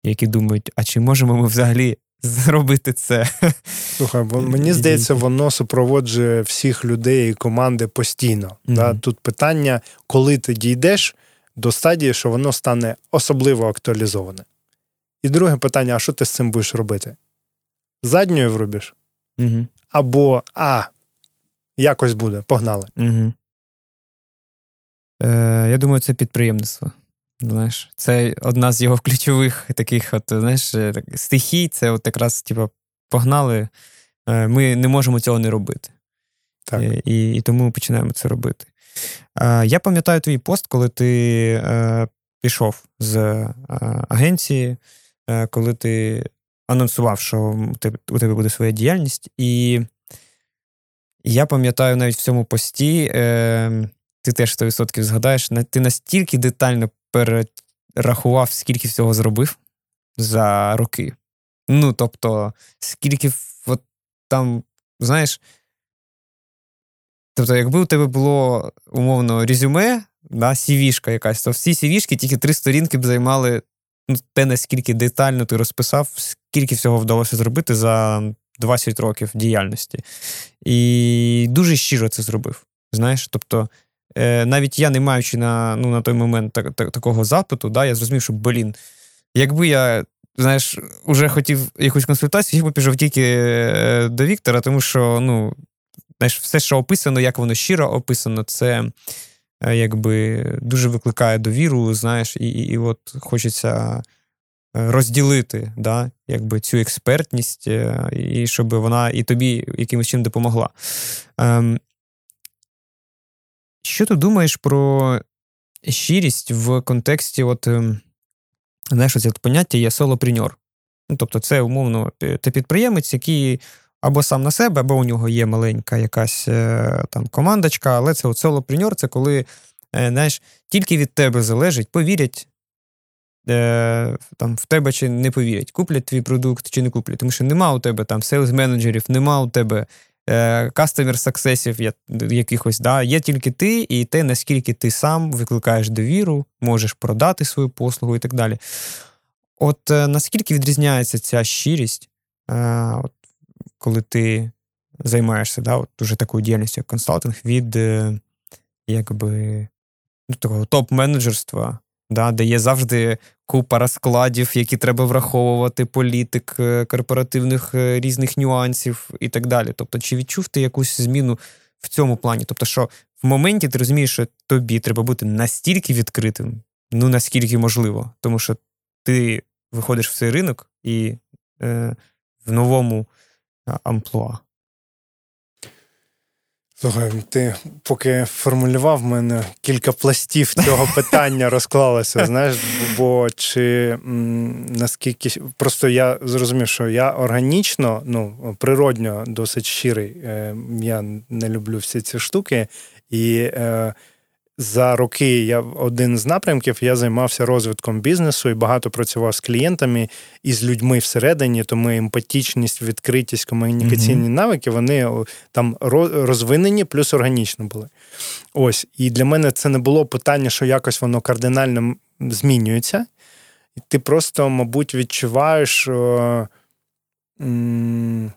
які думають, а чи можемо ми взагалі зробити це. Слухай, бо мені здається, воно супроводжує всіх людей і команди постійно. Mm-hmm. Да? Тут питання, коли ти дійдеш до стадії, що воно стане особливо актуалізоване. І друге питання: а що ти з цим будеш робити? Задньою врубіш? Mm-hmm. Або а, якось буде, погнали. Mm-hmm. Е, Я думаю, це підприємництво. Знаєш, це одна з його (laughs) ключових таких, от, знаєш, е, стихій. Це от якраз, типу, погнали. Е, ми не можемо цього не робити. Так. І і тому ми починаємо це робити. Я пам'ятаю твій пост, коли ти пішов з агенції, коли ти анонсував, що у тебе буде своя діяльність. І я пам'ятаю навіть в цьому пості. Ти теж 100% згадаєш, ти настільки детально перерахував, скільки всього зробив за роки. Ну, тобто, скільки от там, знаєш. Тобто, якби у тебе було умовно резюме, да, сівішка якась, то всі сівішки тільки три сторінки б займали ну, те, наскільки детально ти розписав, скільки всього вдалося зробити за 20 років діяльності. І дуже щиро це зробив. Знаєш, тобто навіть я, не маючи на ну, на той момент так, так, такого запиту, да, я зрозумів, що блін, якби я. Знаєш, вже хотів якусь консультацію, я би пішов тільки е, до Віктора, тому що ну, знаєш, все, що описано, як воно щиро описано, це е, якби дуже викликає довіру, знаєш, і і, і от хочеться розділити да, якби цю експертність, і щоб вона і тобі якимось чином допомогла. Ем, що ти думаєш про щирість в контексті, от, ем, знаєш, це поняття є солопріньор. Ну, Тобто, це умовно ти підприємець, який або сам на себе, або у нього є маленька якась е, там командочка, але це от солопріньор це коли е, знаєш, тільки від тебе залежить, повірять е, там, в тебе чи не повірять, куплять твій продукт чи не куплять. Тому що нема у тебе там сейлз-менеджерів, нема у тебе кастомер саксесів якихось, да, є тільки ти, і те, наскільки ти сам викликаєш довіру, можеш продати свою послугу і так далі. От е, наскільки відрізняється ця щирість, е, от, коли ти займаєшся да, от, дуже такою діяльністю, як консалтинг, від е, якби, ну, топ-менеджерства, да, де є завжди купа розкладів, які треба враховувати, політик, е, корпоративних е, різних нюансів і так далі. Тобто, чи відчув ти якусь зміну в цьому плані? Тобто, що в моменті ти розумієш, що тобі треба бути настільки відкритим, ну наскільки можливо, тому що ти виходиш в цей ринок і е, в новому амплуа. Слухай, ти поки формулював в мене кілька пластів цього (laughs) питання розклалося. Знаєш, бо чи м, наскільки просто я зрозумів, що я органічно, ну природньо досить щирий. Е, я не люблю всі ці штуки, і е, за роки я один з напрямків я займався розвитком бізнесу і багато працював з клієнтами і з людьми всередині. Тому емпатічність, відкритість, комунікаційні mm-hmm. навики вони там розвинені, плюс органічно були. Ось і для мене це не було питання, що якось воно кардинально змінюється. І ти просто, мабуть, відчуваєш о, м-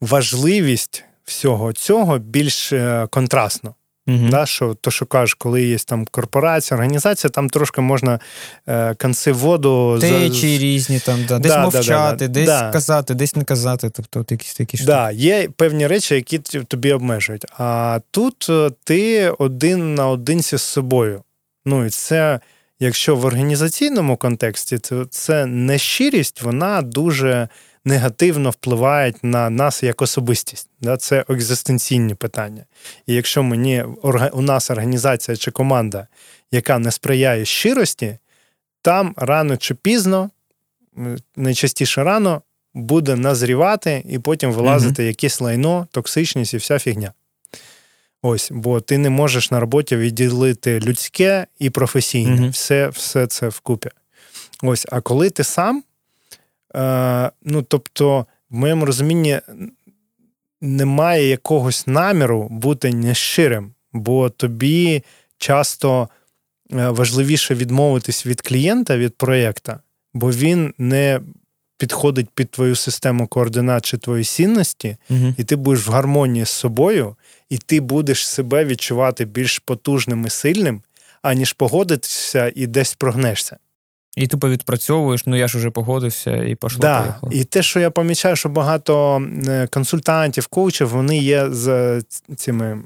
важливість всього цього більш е, контрастно. Угу. Да, що то, що кажеш, коли є там корпорація, організація, там трошки можна е, конці воду Течії за... різні, там, да. десь да, мовчати, да, десь казати, десь не казати. Тобто от якісь такі штуки. Да, Є певні речі, які тобі обмежують. А тут е, ти один на одинці з собою. Ну і це, якщо в організаційному контексті, то це нещирість, вона дуже негативно впливають на нас як особистість. Це екзистенційні питання. І якщо мені у нас організація чи команда, яка не сприяє щирості, там рано чи пізно, найчастіше рано, буде назрівати і потім вилазити mm-hmm. якесь лайно, токсичність і вся фігня. Ось, бо ти не можеш на роботі відділити людське і професійне. Mm-hmm. Все все це вкупі. Ось, а коли ти сам, Е, ну, тобто, в моєму розумінні немає якогось наміру бути нещирим, бо тобі часто е, важливіше відмовитись від клієнта, від проєкта, бо він не підходить під твою систему координат чи твої цінності, угу. і ти будеш в гармонії з собою, і ти будеш себе відчувати більш потужним і сильним, аніж погодитися і десь прогнешся. І типу відпрацьовуєш, ну я ж уже погодився і пошло. Да. поїхало. І те, що я помічаю, що багато е, консультантів, коучів, вони є з цими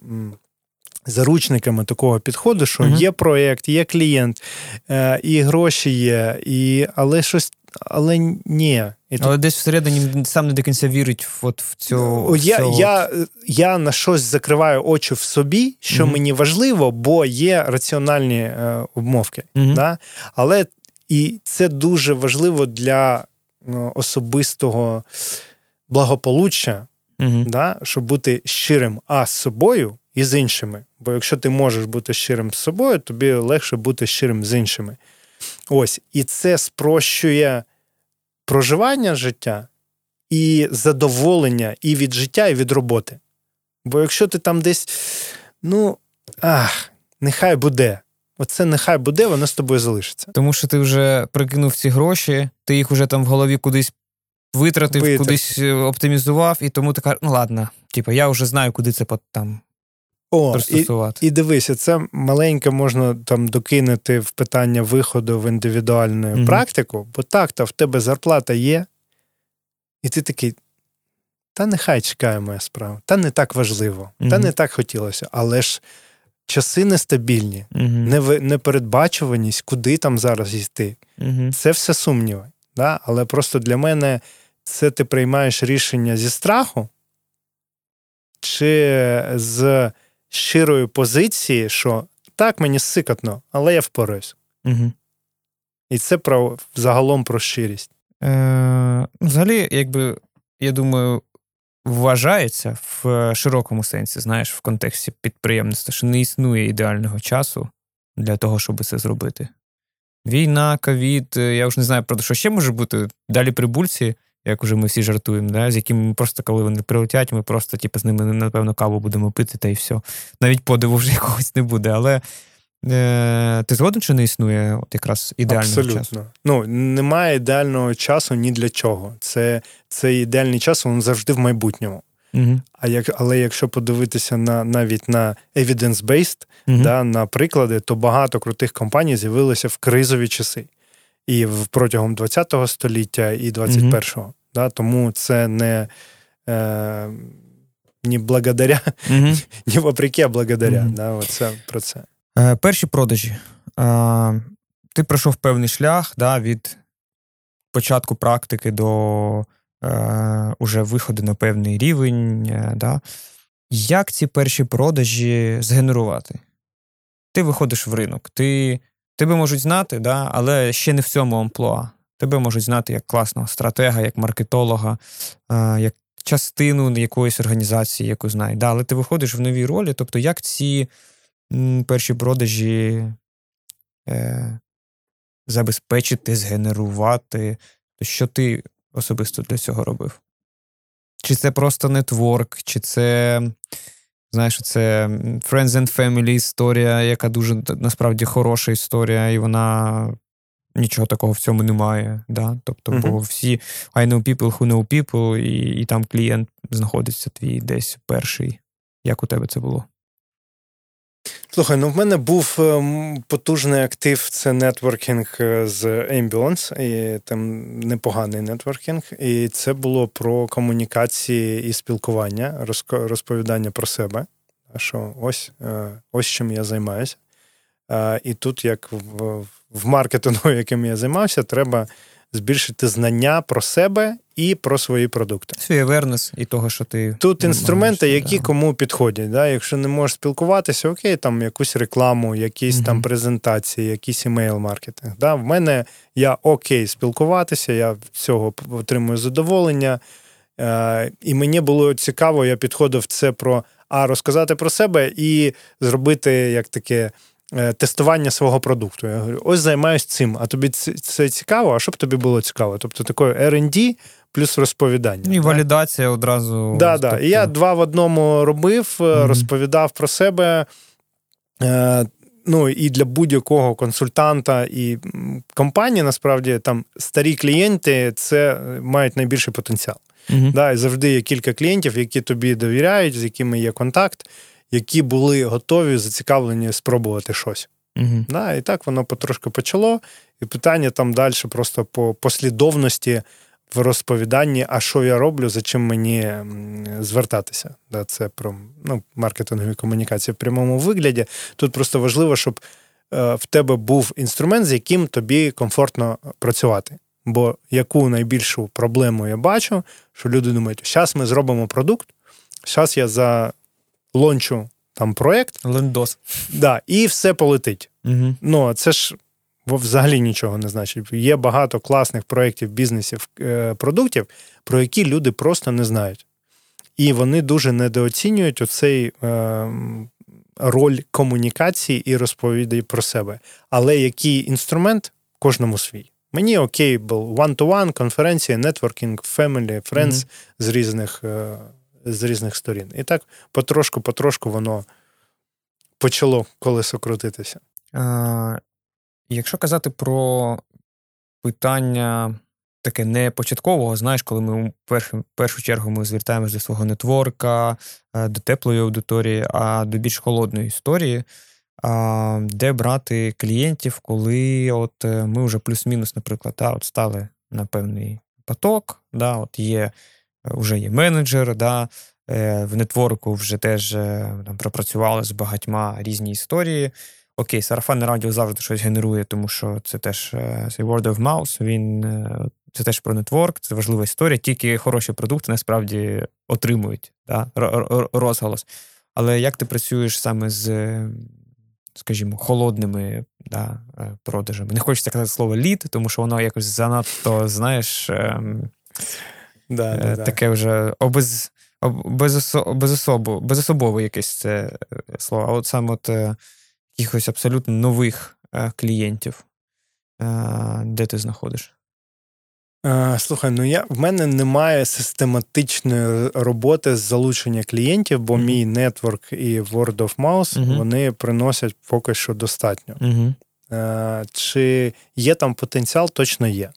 заручниками такого підходу, що uh є проєкт, є клієнт, е, і гроші є, і але щось. Але ні. І Але тут... десь всередині сам не до кінця вірить от в цю. Я цього... я, я на щось закриваю очі в собі, що mm мені важливо, бо є раціональні е, обмовки. mm Да? Але і це дуже важливо для ну, особистого благополуччя, угу. да, щоб бути щирим а з собою і з іншими. Бо якщо ти можеш бути щирим з собою, тобі легше бути щирим з іншими. Ось, і це спрощує проживання життя і задоволення і від життя, і від роботи. Бо якщо ти там десь, ну, ах, нехай буде. Оце нехай буде, воно з тобою залишиться. Тому що ти вже прикинув ці гроші, ти їх вже там в голові кудись витратив, Витрат. кудись е, оптимізував, і тому ти кажеш, ну ладно, типу, я вже знаю, куди це там О, І, і дивися, це маленьке можна там докинути в питання виходу в індивідуальну mm практику, бо так, то в тебе зарплата є, і ти такий. Та нехай чекає моя справа, та не так важливо, mm та не так хотілося. Але ж часи нестабільні, угу. непередбачуваність, куди там зараз йти. Угу. Це все сумніви. Да? Але просто для мене це ти приймаєш рішення зі страху чи з щирої позиції, що так, мені сикотно, але я впораюсь. Угу. І це про загалом про щирість. Е, Взагалі, якби я думаю, вважається в широкому сенсі, знаєш, в контексті підприємництва, що не існує ідеального часу для того, щоб це зробити. Війна, ковід, е, я вже не знаю, про що ще може бути. Далі прибульці, як уже ми всі жартуємо, да, з якими ми просто, коли вони прилетять, ми просто типу, з ними, напевно, каву будемо пити, та й все. Навіть подиву вже (laughs) якогось не буде. Але Е, ти згоден, чи не існує от якраз ідеального Абсолютно. часу? Ну, немає ідеального часу ні для чого. Це Цей ідеальний час він завжди в майбутньому. Угу. А як, Але якщо подивитися на навіть на evidence-based, угу. да, на приклади, то багато крутих компаній з'явилося в кризові часи. І в, протягом ХХ століття, і 21-го. Угу. Да, Тому це не е, ні благодаря, ні вопреки, а благодаря. Да, оце, про це. Е, перші продажі. Е, ти пройшов певний шлях да, від початку практики до е, уже виходу на певний рівень. Да. Як ці перші продажі згенерувати? Ти виходиш в ринок, ти, тебе можуть знати, да, але ще не в цьому амплуа. Тебе можуть знати як класного стратега, як маркетолога, як частину якоїсь організації, яку знають. Да, Але ти виходиш в нові ролі. Тобто, як ці перші продажі е, забезпечити, згенерувати. Що ти особисто для цього робив? Чи це просто нетворк, чи це, знаєш, це Friends and Family історія, яка дуже насправді хороша історія, і вона нічого такого в цьому немає. Да? Тобто, uh-huh. бо всі I know people who know people, і, і там клієнт знаходиться твій десь перший. Як у тебе це було? Слухай, ну в мене був ем, потужний актив це нетворкінг е, з Ambulance, і там непоганий нетворкінг. І це було про комунікації і спілкування, розповідання про себе. Що ось е, ось чим я займаюся. І тут, як в маркетингу, (laughs) яким я займався, треба збільшити знання про себе і про свої продукти. Свій авернес і того, що ти тут інструменти, які да. кому підходять. Да? Якщо не можеш спілкуватися, окей, там якусь рекламу, якісь mm там презентації, якийсь імейл-маркетинг. Да? В мене я окей спілкуватися, я в цього отримую задоволення. Е, І мені було цікаво, я підходив це про а розказати про себе і зробити як таке. Е, тестування свого продукту. Я говорю, ось займаюся цим, а тобі це цікаво, а що б тобі було цікаво? Тобто такої R&D плюс розповідання. І валідація одразу. Да, тобто... І я два в одному робив, mm-hmm. розповідав про себе. Е, Ну і для будь-якого консультанта і компанії насправді там старі клієнти це мають найбільший потенціал. Uh-huh. Да, І завжди є кілька клієнтів, які тобі довіряють, з якими є контакт які були готові зацікавлені спробувати щось. Угу. Да, І так воно потрошки почало. І питання там далі просто по послідовності в розповіданні, а що я роблю, за чим мені звертатися. Да, Це про ну, маркетингові комунікації в прямому вигляді. Тут просто важливо, щоб е, в тебе був інструмент, з яким тобі комфортно працювати. Бо яку найбільшу проблему я бачу, що люди думають, зараз ми зробимо продукт, зараз я за лончу там проєкт. Лендос. Да, І все полетить. Угу. Ну, це ж взагалі нічого не значить. Є багато класних проєктів, бізнесів, е, продуктів, про які люди просто не знають. І вони дуже недооцінюють оцей е, роль комунікації і розповіді про себе. Але який інструмент кожному свій. Мені окей, був one-to-one, конференція, нетворкінг, family, friends mm-hmm. з різних е, з різних сторін. І так потрошку-потрошку воно почало колесо крутитися. А, Якщо казати про питання таке не початкового, знаєш, коли ми в першу, першу чергу ми звертаємося до свого нетворка, е, до теплої аудиторії, а до більш холодної історії. Де брати клієнтів, коли от е, ми вже плюс-мінус, наприклад, да, от стали на певний поток, да, от є вже є менеджер, да, е, в нетворку вже теж е, там, пропрацювали з багатьма різні історії. Окей, сарафанне радіо завжди щось генерує, тому що це теж е, цей word of mouth, він це теж про нетворк, це важлива історія. Тільки хороші продукти насправді отримують да, розголос. Але як ти працюєш саме з, скажімо, холодними да, продажами? Не хочеться казати слово лід, тому що воно якось занадто, знаєш. Ем, да, да, таке вже обез, безосо, безособо, безособове якесь це е, слово. А от саме от е, якихось абсолютно нових е, клієнтів, де ти знаходиш? Слухай, ну я в мене немає систематичної роботи з залучення клієнтів, бо mm-hmm. мій нетворк і Word of Mouse mm-hmm. вони приносять поки що достатньо. Mm-hmm. Чи є там потенціал? Точно є.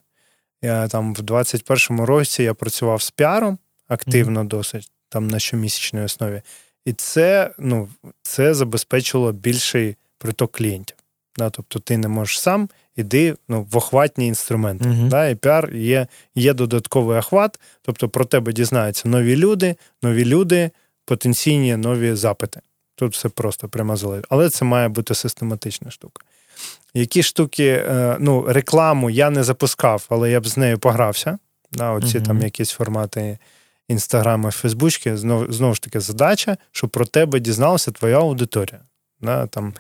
Я там в 21-му році я працював з піаром активно mm-hmm. досить, там на щомісячній основі. І це ну, це забезпечило більший приток клієнтів. Да? Тобто ти не можеш сам, іди ну, в охватні інструменти. Mm-hmm. Да? І піар є є додатковий охват, тобто про тебе дізнаються нові люди, нові люди, потенційні нові запити. Тут все просто прямо залежить. Але це має бути систематична штука. Які штуки, е, ну, рекламу я не запускав, але я б з нею погрався. Да, Оці mm-hmm. там якісь формати інстаграми, фейсбучки. Знов, знову ж таки, задача, щоб про тебе дізналася твоя аудиторія. Да, там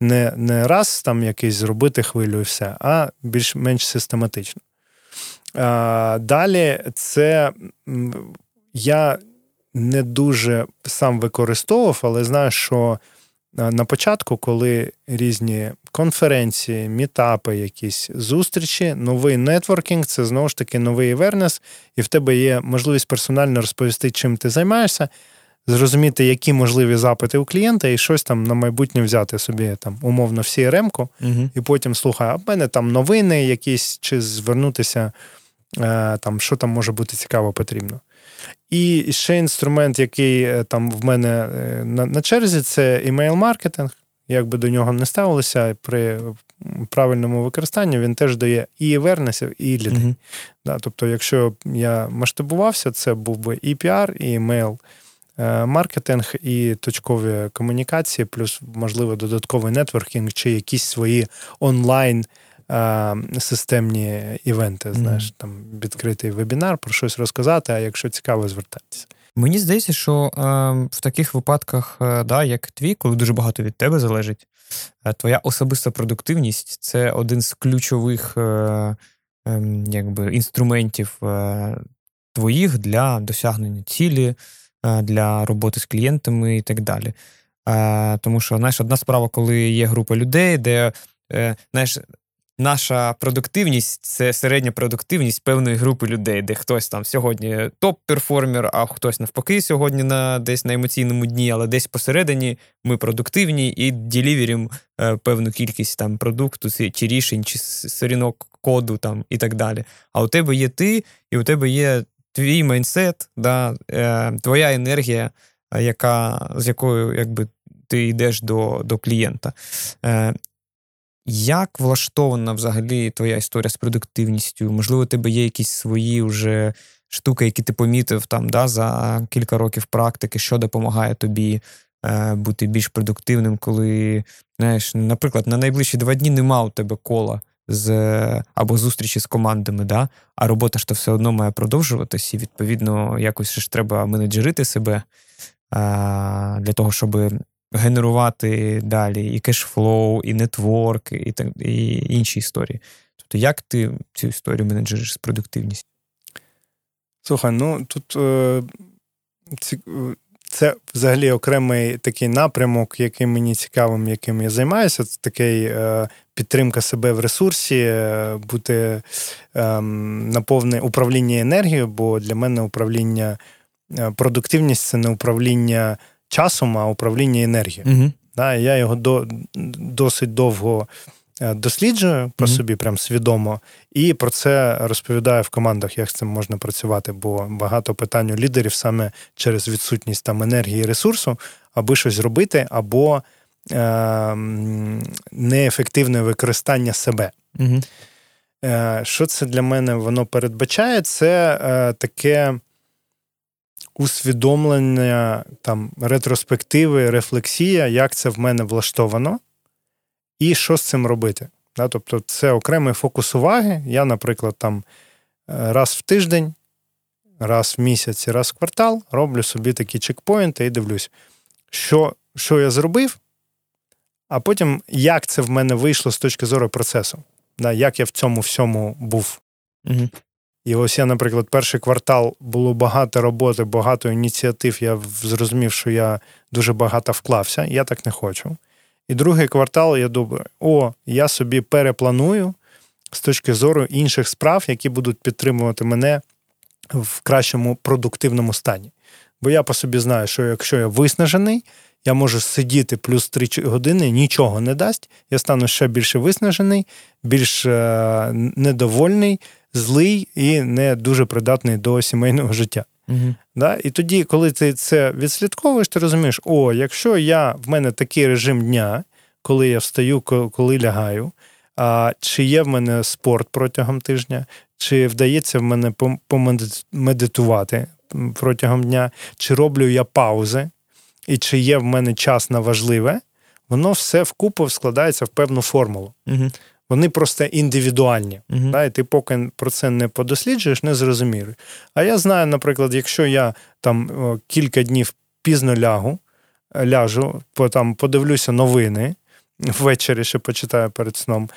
Не не раз там якийсь зробити хвилю і все, а більш-менш систематично. А, Далі це я не дуже сам використовував, але знаю, що на початку, коли різні конференції, мітапи, якісь зустрічі, новий нетворкінг це знову ж таки новий вернес, і в тебе є можливість персонально розповісти, чим ти займаєшся. зрозуміти, які можливі запити у клієнта, і щось там на майбутнє взяти собі там умовно в CRM-ку, угу. і потім слухай, а в мене там новини якісь, чи звернутися, е, там, що там може бути цікаво потрібно. І ще інструмент, який е, там в мене е, на, на черзі, це імейл-маркетинг. Як би до нього не ставилося, при правильному використанні він теж дає і awareness, і ліди. Mm-hmm. Да, Тобто, якщо я масштабувався, це був би і піар, і емейл е, маркетинг, і точкові комунікації, плюс, можливо, додатковий нетворкінг чи якісь свої онлайн. Е, системні івенти, знаєш, mm-hmm. там відкритий вебінар, про щось розказати, а якщо цікаво, звертатися. Мені здається, що е, в таких випадках, е, да, як твій, коли дуже багато від тебе залежить, е, твоя особиста продуктивність це один з ключових е, ем, якби, інструментів е, твоїх для досягнення цілі, е, для роботи з клієнтами і так далі. Тому що, знаєш, одна справа, коли є група людей, де знаєш, наша продуктивність це середня продуктивність певної групи людей, де хтось там сьогодні топ-перформер, а хтось навпаки сьогодні на десь на емоційному дні, але десь посередині ми продуктивні і діліверім е, певну кількість там продукту, чи рішень, чи сторінок коду там і так далі. А у тебе є ти, і у тебе є твій майнсет, да, е, твоя енергія, яка, з якою якби ти йдеш до до клієнта. Е, як влаштована взагалі твоя історія з продуктивністю? Можливо, у тебе є якісь свої вже штуки, які ти помітив там да, за кілька років практики, що допомагає тобі е, бути більш продуктивним, коли, знаєш, наприклад, на найближчі два дні нема у тебе кола з або зустрічі з командами, да, а робота ж то все одно має продовжуватись, і відповідно якось ж треба менеджерити себе. Для того, щоб генерувати далі і кешфлоу, і нетворк, і так, і інші історії. Тобто, як ти цю історію менеджериш з продуктивністю? Слухай, ну тут е, це взагалі окремий такий напрямок, яким мені цікавим, яким я займаюся. Це такий е, підтримка себе в ресурсі, е, бути е, наповне управління енергією, бо для мене управління, е, продуктивність це не управління часом, а управління енергією. Угу. Да, Я його до, досить довго е, досліджую по угу. собі, прям свідомо, і про це розповідаю в командах, як з цим можна працювати, бо багато питань у лідерів саме через відсутність там енергії і ресурсу, аби щось робити, або е, неефективне використання себе. Угу. Е, Що це для мене воно передбачає? Це е, таке усвідомлення, там, ретроспективи, рефлексія, як це в мене влаштовано, і що з цим робити. Да? Тобто, це окремий фокус уваги. Я, наприклад, там е, раз в тиждень, раз в місяць раз в квартал роблю собі такі чекпоінти і дивлюсь, що, що я зробив. А потім, як це в мене вийшло з точки зору процесу, да, як я в цьому всьому був. Угу. І ось я, наприклад, перший квартал було багато роботи, багато ініціатив. Я зрозумів, що я дуже багато вклався, я так не хочу. І другий квартал я думаю, о, я собі перепланую з точки зору інших справ, які будуть підтримувати мене в кращому продуктивному стані. Бо я по собі знаю, що якщо я виснажений, я можу сидіти плюс 3 години, нічого не дасть. Я стану ще більше виснажений, більш е- недовольний злий і не дуже придатний до сімейного життя. Угу. Да? І тоді, коли ти це відслідковуєш, ти розумієш, о, якщо я в мене такий режим дня, коли я встаю, коли лягаю, а чи є в мене спорт протягом тижня, чи вдається в мене помедитувати протягом дня, чи роблю я паузи, і чи є в мене час на важливе, воно все вкупу складається в певну формулу. Угу вони просто індивідуальні. uh Да, І ти поки про це не подосліджуєш, не зрозумієш. А я знаю, наприклад, якщо я там кілька днів пізно лягу, ляжу, там подивлюся новини. (laughs) Ввечері ще почитаю перед сном,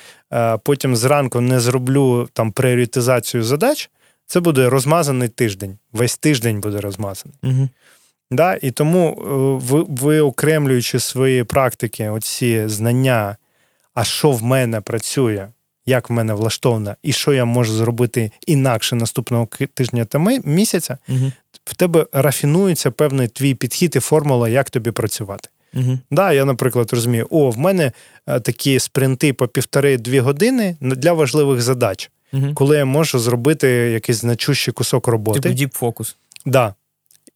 потім зранку не зроблю там пріоритизацію задач, це буде розмазаний тиждень. Весь тиждень буде розмазаний. uh Да? І тому, ви, виокремлюючи свої практики, оці знання а що в мене працює, як в мене влаштовано, і що я можу зробити інакше наступного тижня та місяця, угу. в тебе рафінується певний твій підхід і формула, як тобі працювати. Угу. Да, Я, наприклад, розумію, о, в мене е, такі спринти по півтори-дві години для важливих задач, угу. коли я можу зробити якийсь значущий кусок роботи. Типу діп-фокус. Да.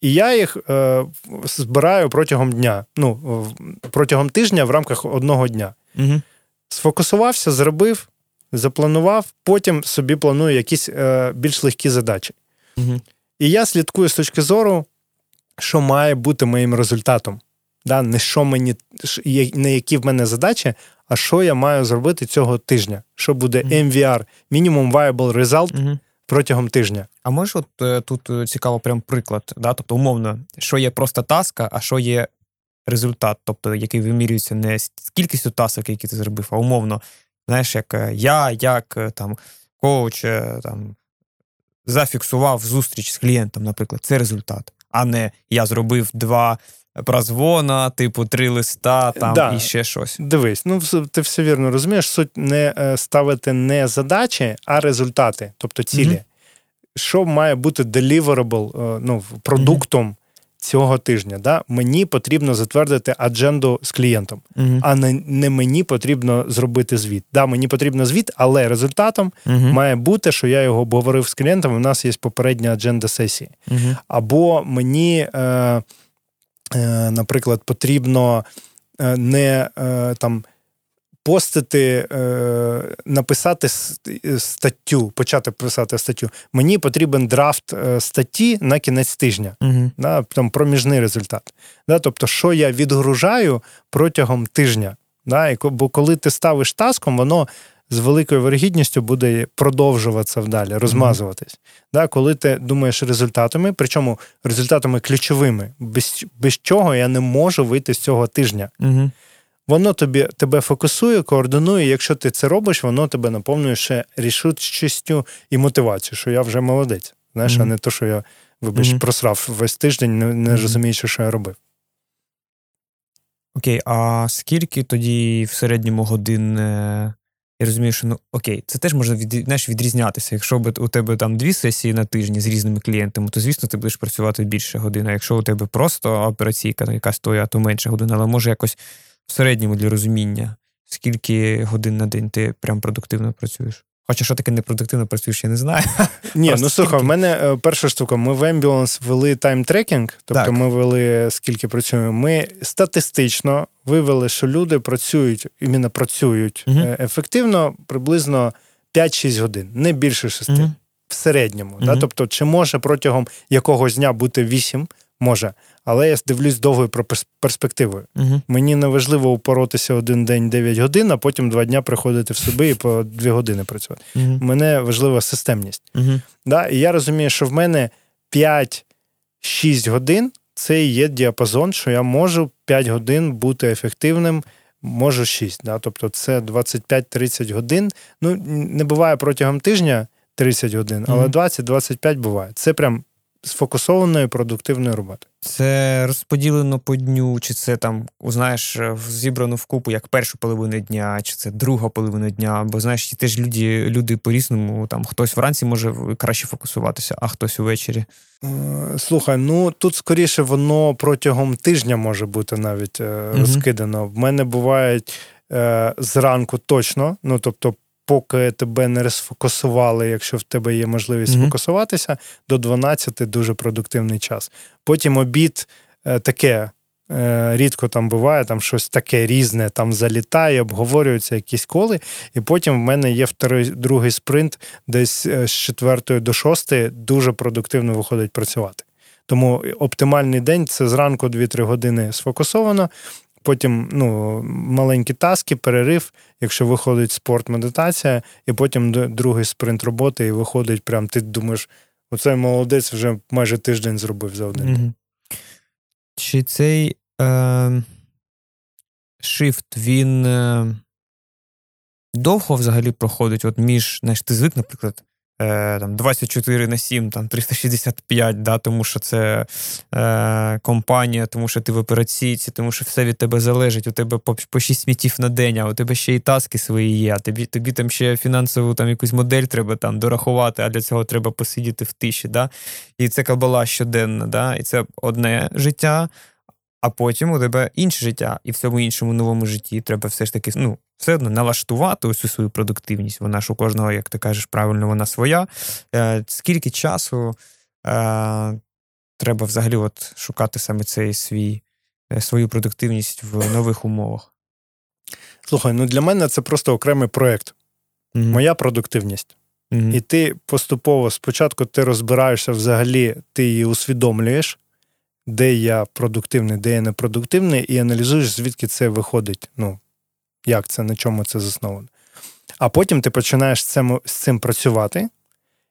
І я їх е, збираю протягом дня, ну, протягом тижня в рамках одного дня. Угу. Сфокусувався, зробив, запланував, потім собі планую якісь е, більш легкі задачі. Угу. І я слідкую з точки зору, що має бути моїм результатом. Да? Не що мені, не які в мене задачі, а що я маю зробити цього тижня. Що буде MVR, Minimum Viable Result, угу. протягом тижня. А може, от е, тут е, цікаво прям приклад, да? тобто, умовно, що є просто таска, а що є результат, тобто який вимірюється не з кількістю тасок, які ти зробив, а умовно, знаєш, як е, я, як там коуч там, зафіксував зустріч з клієнтом, наприклад, це результат, а не я зробив два прозвона, типу три листа там да. і ще щось. Дивись, ну ти все вірно розумієш, суть не е, ставити не задачі, а результати, тобто цілі. Mm-hmm. Що має бути deliverable, е, ну, продуктом mm-hmm. Цього тижня? Да? Мені потрібно затвердити адженду з клієнтом, uh-huh. а не не мені потрібно зробити звіт. Да, Мені потрібно звіт, але результатом має бути, що я його обговорив з клієнтом. У нас є попередня адженда сесії. Або мені. Е, Е, наприклад, потрібно е, не е, там. Постити, написати статтю, почати писати статтю. Мені потрібен драфт статті на кінець тижня, uh да, там проміжний результат. Да, Тобто, що я відгружаю протягом тижня. Да, і, Бо коли ти ставиш таском, воно з великою вирогідністю буде продовжуватися вдалі, розмазуватись. Mm-hmm. Да, Коли ти думаєш результатами, причому результатами ключовими, без без чого я не можу вийти з цього тижня. Mm-hmm. Воно тобі тебе фокусує, координує. Якщо ти це робиш, воно тебе наповнює ще рішучістю і мотивацією, що я вже молодець. Знаєш, mm-hmm. а не то, що я, вибач, просрав весь тиждень, не, не розуміючи, що я робив. Окей, а скільки тоді в середньому годин е, я розумію, що ну окей, це теж може від, знаєш, відрізнятися. Якщо б у тебе там дві сесії на тижні з різними клієнтами, то звісно ти будеш працювати більше годин. А якщо у тебе просто операційка, яка стоїть, то менше годин, але може якось в середньому для розуміння, скільки годин на день ти прям продуктивно працюєш. Хоча що таке непродуктивно працюєш, я не знаю. (laughs) Ні, ну слухай, в мене е, перша штука. Ми в Ambulance ввели тайм-трекінг, тобто так. ми ввели скільки працюємо. Ми статистично вивели, що люди працюють, іменно працюють угу. ефективно приблизно 5-6 годин, не більше 6. Угу. В середньому. Угу. Да? Тобто, чи може протягом якогось дня бути 8, може. Але я дивлюсь довгою перспективою. Uh-huh. Мені не важливо упоротися один день 9 годин, а потім два дні приходити в собі і по 2 години працювати. Uh-huh. Мене важлива системність. Uh-huh. Да? І я розумію, що в мене 5-6 годин це і є діапазон, що я можу 5 годин бути ефективним. Можу 6. Да? Тобто це 25-30 годин. Ну, не буває протягом тижня 30 годин, але 20-25 буває. Це прям сфокусованої продуктивної роботи. Це розподілено по дню, чи це там, знаєш, зібрано в купу як першу половину дня, чи це друга половина дня. Бо знаєш, теж люди люди по-різному. Там хтось вранці може краще фокусуватися, а хтось увечері. Е, слухай, ну тут скоріше воно протягом тижня може бути навіть mm розкидано. В мене бувають е, зранку точно, ну тобто поки тебе не розфокусували, якщо в тебе є можливість mm-hmm. фокусуватися, до 12 дуже продуктивний час. Потім обід е, таке. Е, рідко там буває, там щось таке різне, там залітає, обговорюються якісь коли. І потім в мене є второй, другий спринт, десь е, з 4 до 6 дуже продуктивно виходить працювати. Тому оптимальний день це зранку 2-3 години сфокусовано, потім ну, маленькі таски, перерив, якщо виходить спорт, медитація, і потім другий спринт роботи, і виходить, прям ти думаєш, оцей молодець вже майже тиждень зробив за один день. Чи цей е, шифт, він е, довго взагалі проходить? От між, знаєш, ти звик, наприклад, е, там 24 на 7, там 365, да, тому що це е, компанія, тому що ти в операційці, тому що все від тебе залежить. У тебе по, по 6 смітів на день, а у тебе ще і таски свої є. Тобі тобі там ще фінансову там якусь модель треба там дорахувати, а для цього треба посидіти в тиші. Да? І це кабала щоденна, да? і це одне життя а потім у тебе інше життя, і в цьому іншому новому житті треба все ж таки ну, все одно налаштувати ось свою продуктивність. Вона ж у кожного, як ти кажеш, правильно, вона своя. Е, Скільки часу е, треба взагалі от шукати саме цей свій, е, свою продуктивність в нових умовах? Слухай, ну для мене це просто окремий проєкт. mm Моя продуктивність. mm І ти поступово спочатку ти розбираєшся взагалі, ти її усвідомлюєш де я продуктивний, де я непродуктивний, і аналізуєш, звідки це виходить. Ну, як це, на чому це засновано. А потім ти починаєш з цим працювати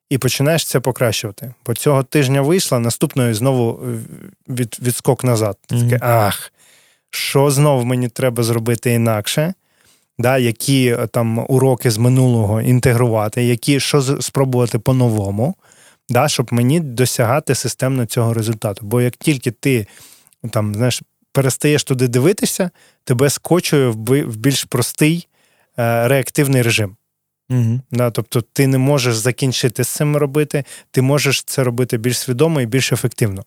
і починаєш це покращувати. Бо цього тижня вийшла, наступної знову е, від, відскок назад. Mm-hmm. Таке, ах, що знову мені треба зробити інакше? Да, Які е, там уроки з минулого інтегрувати, які що спробувати по-новому да, щоб мені досягати системно цього результату. Бо як тільки ти там, знаєш, перестаєш туди дивитися, тебе скочує в більш простий е, реактивний режим. Угу. Да, Тобто ти не можеш закінчити з цим робити, ти можеш це робити більш свідомо і більш ефективно.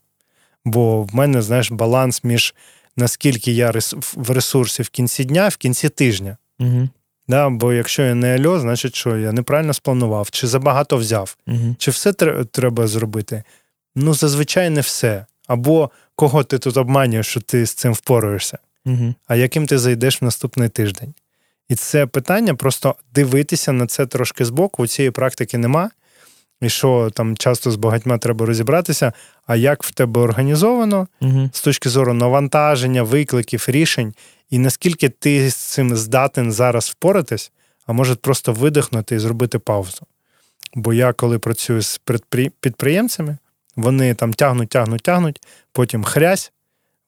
Бо в мене, знаєш, баланс між наскільки я в ресурсі в кінці дня, в кінці тижня. Угу. Да, Бо якщо я не альо, значить, що я неправильно спланував, чи забагато взяв, угу. чи все треба зробити? Ну, зазвичай не все. Або кого ти тут обманюєш, що ти з цим впораєшся, угу. а яким ти зайдеш в наступний тиждень. І це питання просто дивитися на це трошки збоку. У цієї практики нема. І що там часто з багатьма треба розібратися, а як в тебе організовано угу. з точки зору навантаження, викликів, рішень, і наскільки ти з цим здатен зараз впоратись, а може просто видихнути і зробити паузу. Бо я, коли працюю з підприємцями, вони там тягнуть, тягнуть, тягнуть, потім хрясь,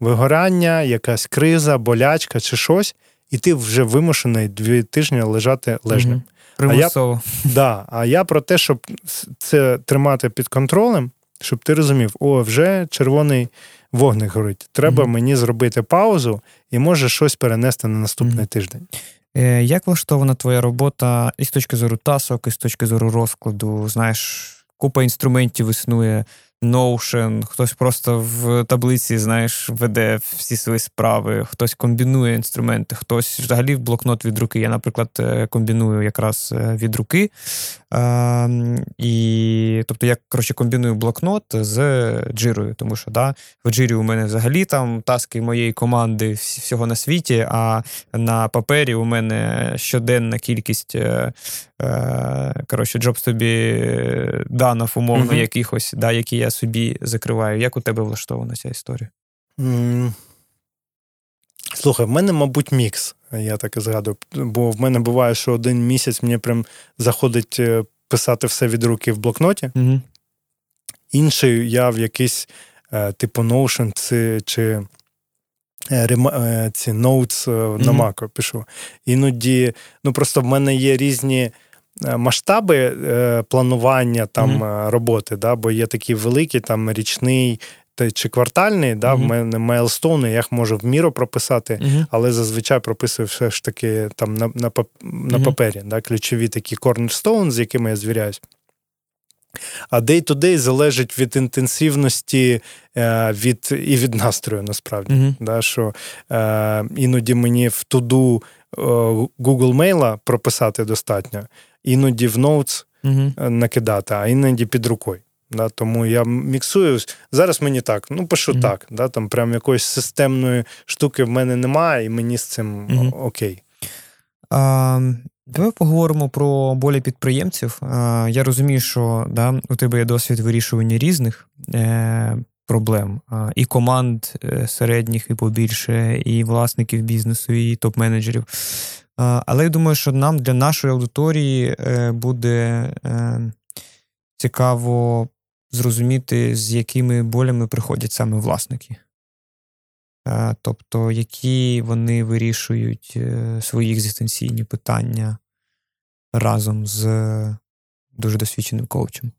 вигорання, якась криза, болячка чи щось, і ти вже вимушений дві тижні лежати лежним. Примусово. А я, (laughs) да, а я про те, щоб це тримати під контролем, щоб ти розумів, о, вже червоний вогник горить. Треба mm-hmm. мені зробити паузу і може щось перенести на наступний mm-hmm. тиждень. Е, Як влаштована твоя робота і з точки зору тасок, і з точки зору розкладу? Знаєш, купа інструментів існує. Notion, хтось просто в таблиці, знаєш, веде всі свої справи, хтось комбінує інструменти, хтось взагалі в блокнот від руки. Я, наприклад, е, комбіную якраз е, від руки. А, і, Тобто я коротше, комбіную блокнот з джирою, тому що да, в джирі у мене взагалі там таски моєї команди всього на світі, а на папері у мене щоденна кількість е, коротше, джоб тобі данов умовно uh-huh. якихось, да, які я собі закриваю. Як у тебе влаштована ця історія? Mm. Слухай, в мене, мабуть, мікс, я так і згадую. Бо в мене буває, що один місяць мені прям заходить е, писати все від руки в блокноті. Mm-hmm. Інший я в якийсь е, типу Notion чи, чи е, ці notes mm-hmm. на Mac пишу. Іноді, ну просто в мене є різні. Масштаби е, планування там mm-hmm. роботи, да, бо є такі великі, там річний чи квартальний, да, mm-hmm. в мене мейлстоуни, я їх можу в міру прописати, mm-hmm. але зазвичай прописую все ж таки там на на, на папері, да, ключові такі cornerstone, з якими я звіряюсь. А day-to-day залежить від інтенсивності від, і від настрою, насправді. Mm-hmm. Да, що е, Іноді мені в туду Google Mail прописати достатньо, іноді в Notes uh накидати, а іноді під рукою. Да, Тому я міксую. Зараз мені так, ну пишу uh так. Да, Там прям якоїсь системної штуки в мене немає, і мені з цим uh окей. А, Давай поговоримо про болі підприємців. А, Я розумію, що да, у тебе є досвід вирішування різних е, проблем, а, і команд е, середніх, і побільше, і власників бізнесу, і топ-менеджерів. Але я думаю, що нам для нашої аудиторії е, буде е, цікаво зрозуміти, з якими болями приходять саме власники. Е, тобто, які вони вирішують свої екзистенційні питання разом з дуже досвідченим коучем.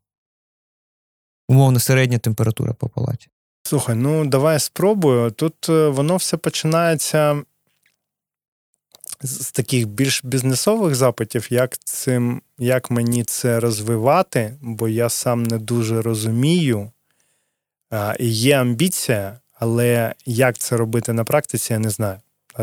Умовно, середня температура по палаті. Слухай, ну давай спробую. Тут е, воно все починається з таких більш бізнесових запитів, як цим, як мені це розвивати, бо я сам не дуже розумію. І є амбіція, але як це робити на практиці, я не знаю.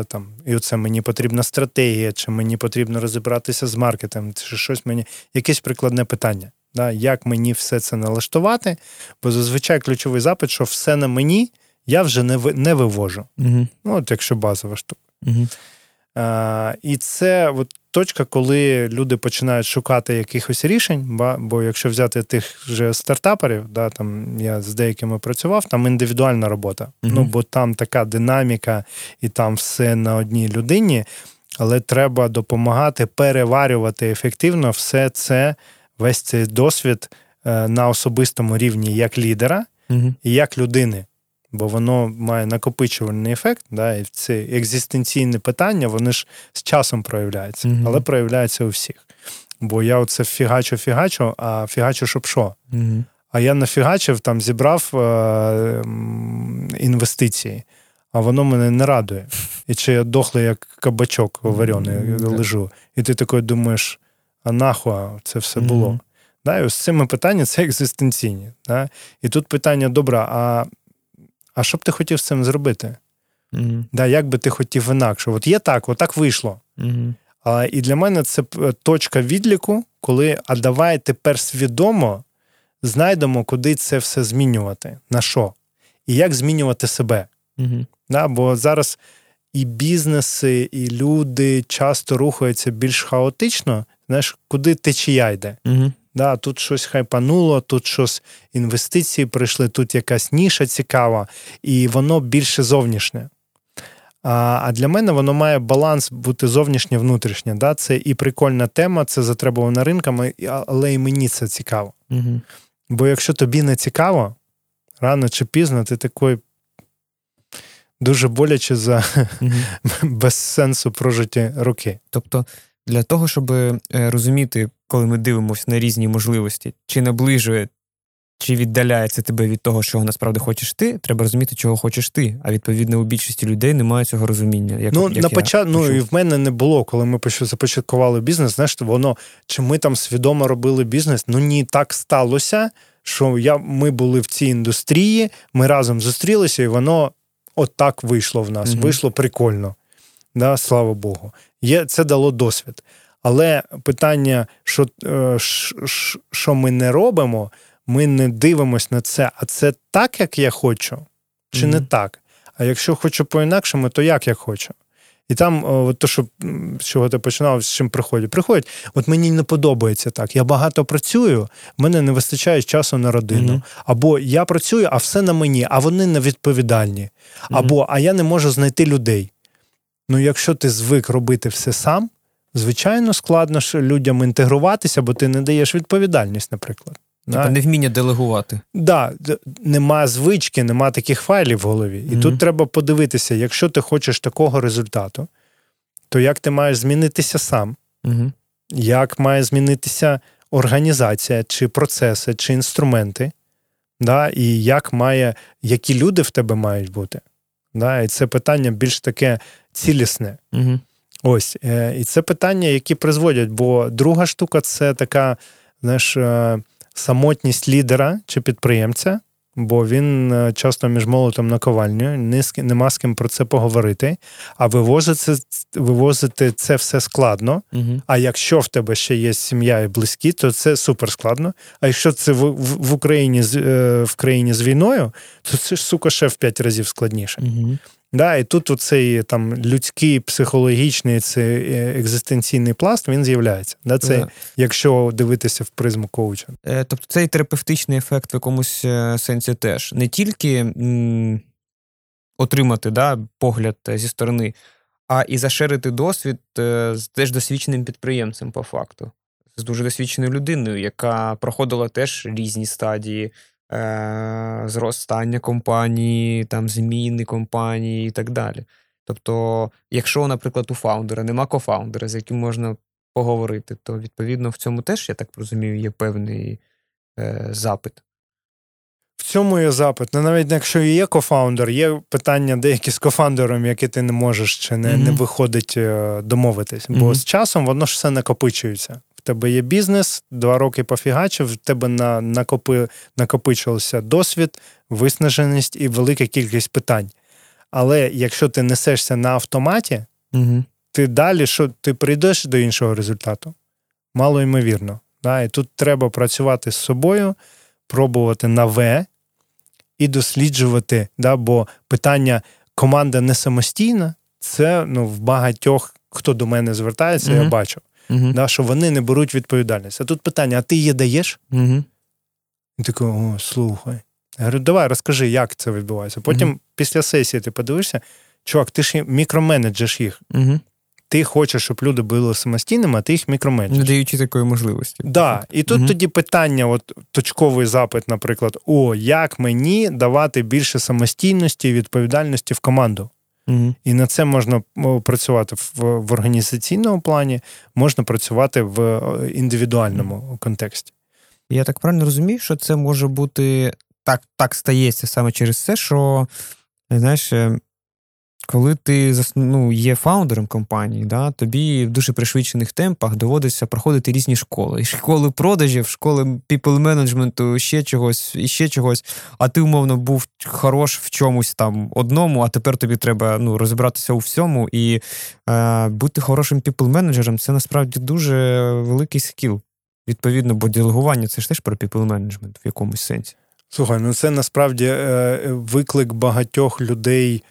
Там, І оце мені потрібна стратегія, чи мені потрібно розібратися з маркетом, чи щось мені, якесь прикладне питання. Да, Як мені все це налаштувати? Бо зазвичай ключовий запит, що все на мені я вже не не вивожу. Угу. Ну, от якщо базова штука. Угу. А, І це от точка, коли люди починають шукати якихось рішень. Бо якщо взяти тих же стартаперів, да, там я з деякими працював, там індивідуальна робота. Uh-huh. Ну бо там така динаміка, і там все на одній людині, але треба допомагати переварювати ефективно все це, весь цей досвід е, на особистому рівні як лідера і як людини бо воно має накопичувальний ефект, да, і ці екзистенційні питання, вони ж з часом проявляються, mm-hmm. але проявляються у всіх. Бо я оце фігачу-фігачу, а фігачу, щоб що? Mm-hmm. А я нафігачив, там зібрав е- інвестиції, а воно мене не радує. І чи я дохлий, як кабачок варений, mm-hmm. лежу. І ти такий думаєш, а нахуя це все було? Да, і ось цими питання це екзистенційні. Да? І тут питання: добре, а а що б ти хотів з цим зробити? Mm-hmm. Да, Як би ти хотів інакше? От є так, от так вийшло. Mm-hmm. А, І для мене це е, точка відліку, коли а давай тепер свідомо знайдемо, куди це все змінювати, на що, і як змінювати себе. Mm-hmm. Да, Бо зараз і бізнеси, і люди часто рухаються більш хаотично, знаєш, куди течія йде. Да, Тут щось хайпануло, тут щось інвестиції прийшли, тут якась ніша цікава, і воно більше зовнішнє. А а для мене воно має баланс бути зовнішнє внутрішнє. Да? Це і прикольна тема, це затребувана ринками, але і мені це цікаво. Угу. Бо якщо тобі не цікаво, рано чи пізно ти такий дуже боляче за угу. (laughs) без сенсу прожиті роки. Тобто для того, щоб е, розуміти, коли ми дивимося на різні можливості, чи наближує, чи віддаляється тебе від того, чого насправді хочеш ти, треба розуміти, чого хочеш ти. А відповідно, у більшості людей немає цього розуміння. Як, Ну, як на почат... ну і в мене не було, коли ми започаткували бізнес. Знаєш, воно чи ми там свідомо робили бізнес? Ну ні, так сталося, що я, ми були в цій індустрії, ми разом зустрілися, і воно от так вийшло в нас. Угу. Вийшло прикольно. Да, Слава Богу. Є, Це дало досвід. Але питання, що е, що ми не робимо, ми не дивимося на це. А це так, як я хочу, чи mm-hmm. не так? А якщо хочу по-інакшому, то як я хочу? І там, от то, що з чого ти починав, з чим приходять? Приходять, от мені не подобається так. Я багато працюю, в мене не вистачає часу на родину. Mm-hmm. Або я працюю, а все на мені, а вони невідповідальні. Mm-hmm. Або а я не можу знайти людей. Ну, якщо ти звик робити все сам, звичайно, складно ж людям інтегруватися, бо ти не даєш відповідальність, наприклад. Тобто невміння делегувати. Так, да, нема звички, нема таких файлів в голові. І mm-hmm. тут треба подивитися, якщо ти хочеш такого результату, то як ти маєш змінитися сам, mm-hmm. як має змінитися організація, чи процеси, чи інструменти, да, і як має, які люди в тебе мають бути. Да, І це питання більш таке цілісне. Угу. Ось. Е, і це питання, які призводять. Бо друга штука це така, знаєш, е, самотність лідера чи підприємця, бо він е, часто між молотом на ковальню, нема з ким про це поговорити. А вивозити вивозити це все складно. Угу. А якщо в тебе ще є сім'я і близькі, то це супер складно. А якщо це в, в, в Україні в країні з війною, то це ж сука ще в п'ять разів складніше. Угу. Да, І тут оцей там людський, психологічний, цей е, екзистенційний пласт він з'являється. Да, це yeah. Якщо дивитися в призму коуча. Е, тобто цей терапевтичний ефект в якомусь е, сенсі теж не тільки м, отримати да, погляд зі сторони, а і заширити досвід з теж досвідченим підприємцем, по факту, з дуже досвідченою людиною, яка проходила теж різні стадії е, зростання компанії, там зміни компанії і так далі. Тобто, якщо, наприклад, у фаундера нема кофаундера, з яким можна поговорити, то відповідно в цьому теж, я так розумію, є певний е, запит. В цьому є запит. Ну, навіть якщо є кофаундер, є питання деякі з кофаундером, які ти не можеш чи не mm-hmm. не виходить е, домовитись. Mm-hmm. Бо з часом воно ж все накопичується. Тебе є бізнес, два роки пофігачив, в тебе на, накопи, накопичився досвід, виснаженість і велика кількість питань. Але якщо ти несешся на автоматі, mm-hmm. ти далі що ти прийдеш до іншого результату? Мало ймовірно. Да? І тут треба працювати з собою пробувати нове і досліджувати, да, бо питання команда не самостійна, це ну, в багатьох, хто до мене звертається, uh-huh. я бачу, uh-huh. да, що вони не беруть відповідальність. А тут питання: а ти її даєш? Uh-huh. І такий, о, слухай. Я говорю, давай розкажи, як це відбувається. Потім після сесії ти подивишся, чувак, ти ж мікроменеджеш їх ти хочеш, щоб люди були самостійними, а ти їх мікроменеджиш. Не даючи такої можливості. Да. І тут угу. тоді питання, от точковий запит, наприклад, о, як мені давати більше самостійності і відповідальності в команду. Угу. І на це можна працювати в, в організаційному плані, можна працювати в е, індивідуальному контексті. Я так правильно розумію, що це може бути так, так стається саме через це, що знаєш, е, коли ти ну, є фаундером компанії, да, тобі в дуже пришвидшених темпах доводиться проходити різні школи. І школи продажів, школи people менеджменту, ще чогось, і ще чогось. А ти, умовно, був хорош в чомусь там одному, а тепер тобі треба ну, розібратися у всьому. І е, бути хорошим people менеджером це насправді дуже великий скіл. Відповідно, бо делегування це ж теж про people менеджмент в якомусь сенсі. Слухай, ну це насправді е, виклик багатьох людей.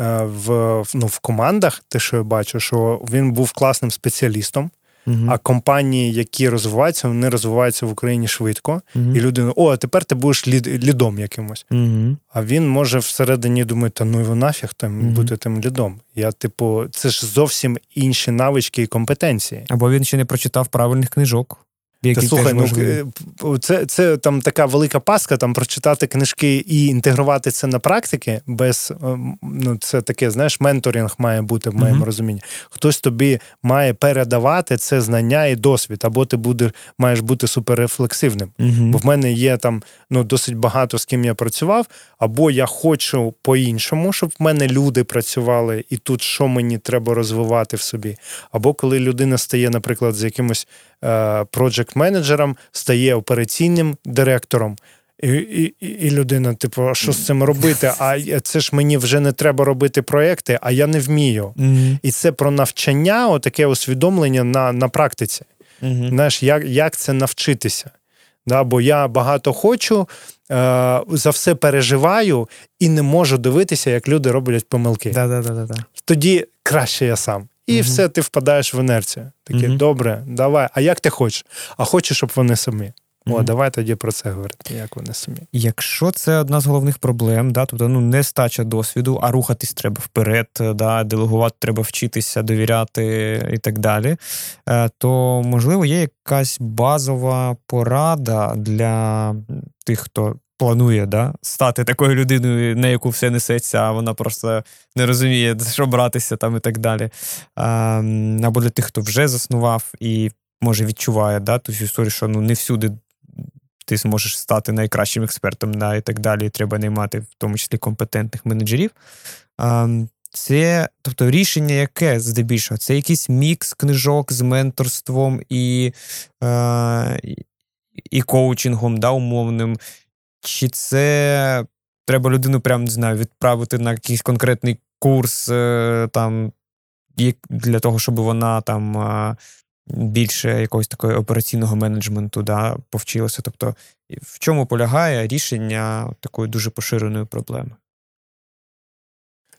Е, в ну, в командах, те, що я бачу, що він був класним спеціалістом. Uh-huh. А компанії, які розвиваються, вони розвиваються в Україні швидко. Uh-huh. І людина, о, а тепер ти будеш лід, лідом якимось. Uh-huh. А він може всередині думати, та ну його нафіг там бути тим лідом. Я, типу, це ж зовсім інші навички і компетенції. Або він ще не прочитав правильних книжок. Та, слухай, ну е, це це там така велика паска, там прочитати книжки і інтегрувати це на практики, без е, ну це таке, знаєш, менторинг має бути в моєму uh-huh. розумінні. Хтось тобі має передавати це знання і досвід, або ти будеш маєш бути суперрефлексивним. Uh-huh. Бо в мене є там ну досить багато з ким я працював, або я хочу по-іншому, щоб в мене люди працювали, і тут що мені треба розвивати в собі. Або коли людина стає, наприклад, з якимось проджект менеджером стає операційним директором. І і, і людина, типу, а що з цим робити? А це ж мені вже не треба робити проекти, а я не вмію. Mm-hmm. І це про навчання, отаке усвідомлення на на практиці. Mm-hmm. Знаєш, як як це навчитися? Да, Бо я багато хочу, е, за все переживаю і не можу дивитися, як люди роблять помилки. Да-да-да-да. Тоді краще я сам. І mm все, ти впадаєш в інерцію. Таке, mm добре, давай. А як ти хочеш? А хочеш, щоб вони самі. О, mm давай тоді про це говорити, як вони самі. Якщо це одна з головних проблем, да, тобто ну не стача досвіду, а рухатись треба вперед, да, делегувати треба вчитися, довіряти і так далі, е, то можливо є якась базова порада для тих, хто планує да, стати такою людиною, на яку все несеться, а вона просто не розуміє, що братися там і так далі. А, Або для тих, хто вже заснував і може відчуває да, ту історію, що ну не всюди. Ти зможеш стати найкращим експертом да, і так далі. І треба наймати, в тому числі компетентних менеджерів. Це, тобто, рішення, яке здебільшого, це якийсь мікс книжок з менторством і е, і коучингом да, умовним, чи це треба людину прям не знаю, відправити на якийсь конкретний курс е, там для того, щоб вона там е, більше якогось такого операційного менеджменту да, повчилася. Тобто, в чому полягає рішення такої дуже поширеної проблеми?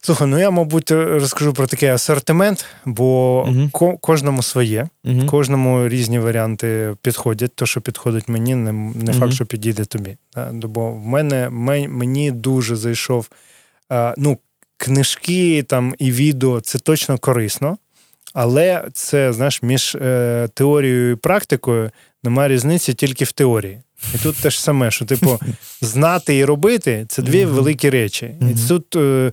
Слухай, ну я, мабуть, розкажу про такий асортимент, бо uh кожному своє, uh кожному різні варіанти підходять. То, що підходить мені, не не uh факт, що підійде тобі. Бо в мене мені дуже зайшов ну, книжки там і відео це точно корисно, але це знаєш, між е, теорією і практикою немає різниці тільки в теорії. І тут те ж саме, що типу (laughs) знати і робити це дві великі речі. І тут. Е,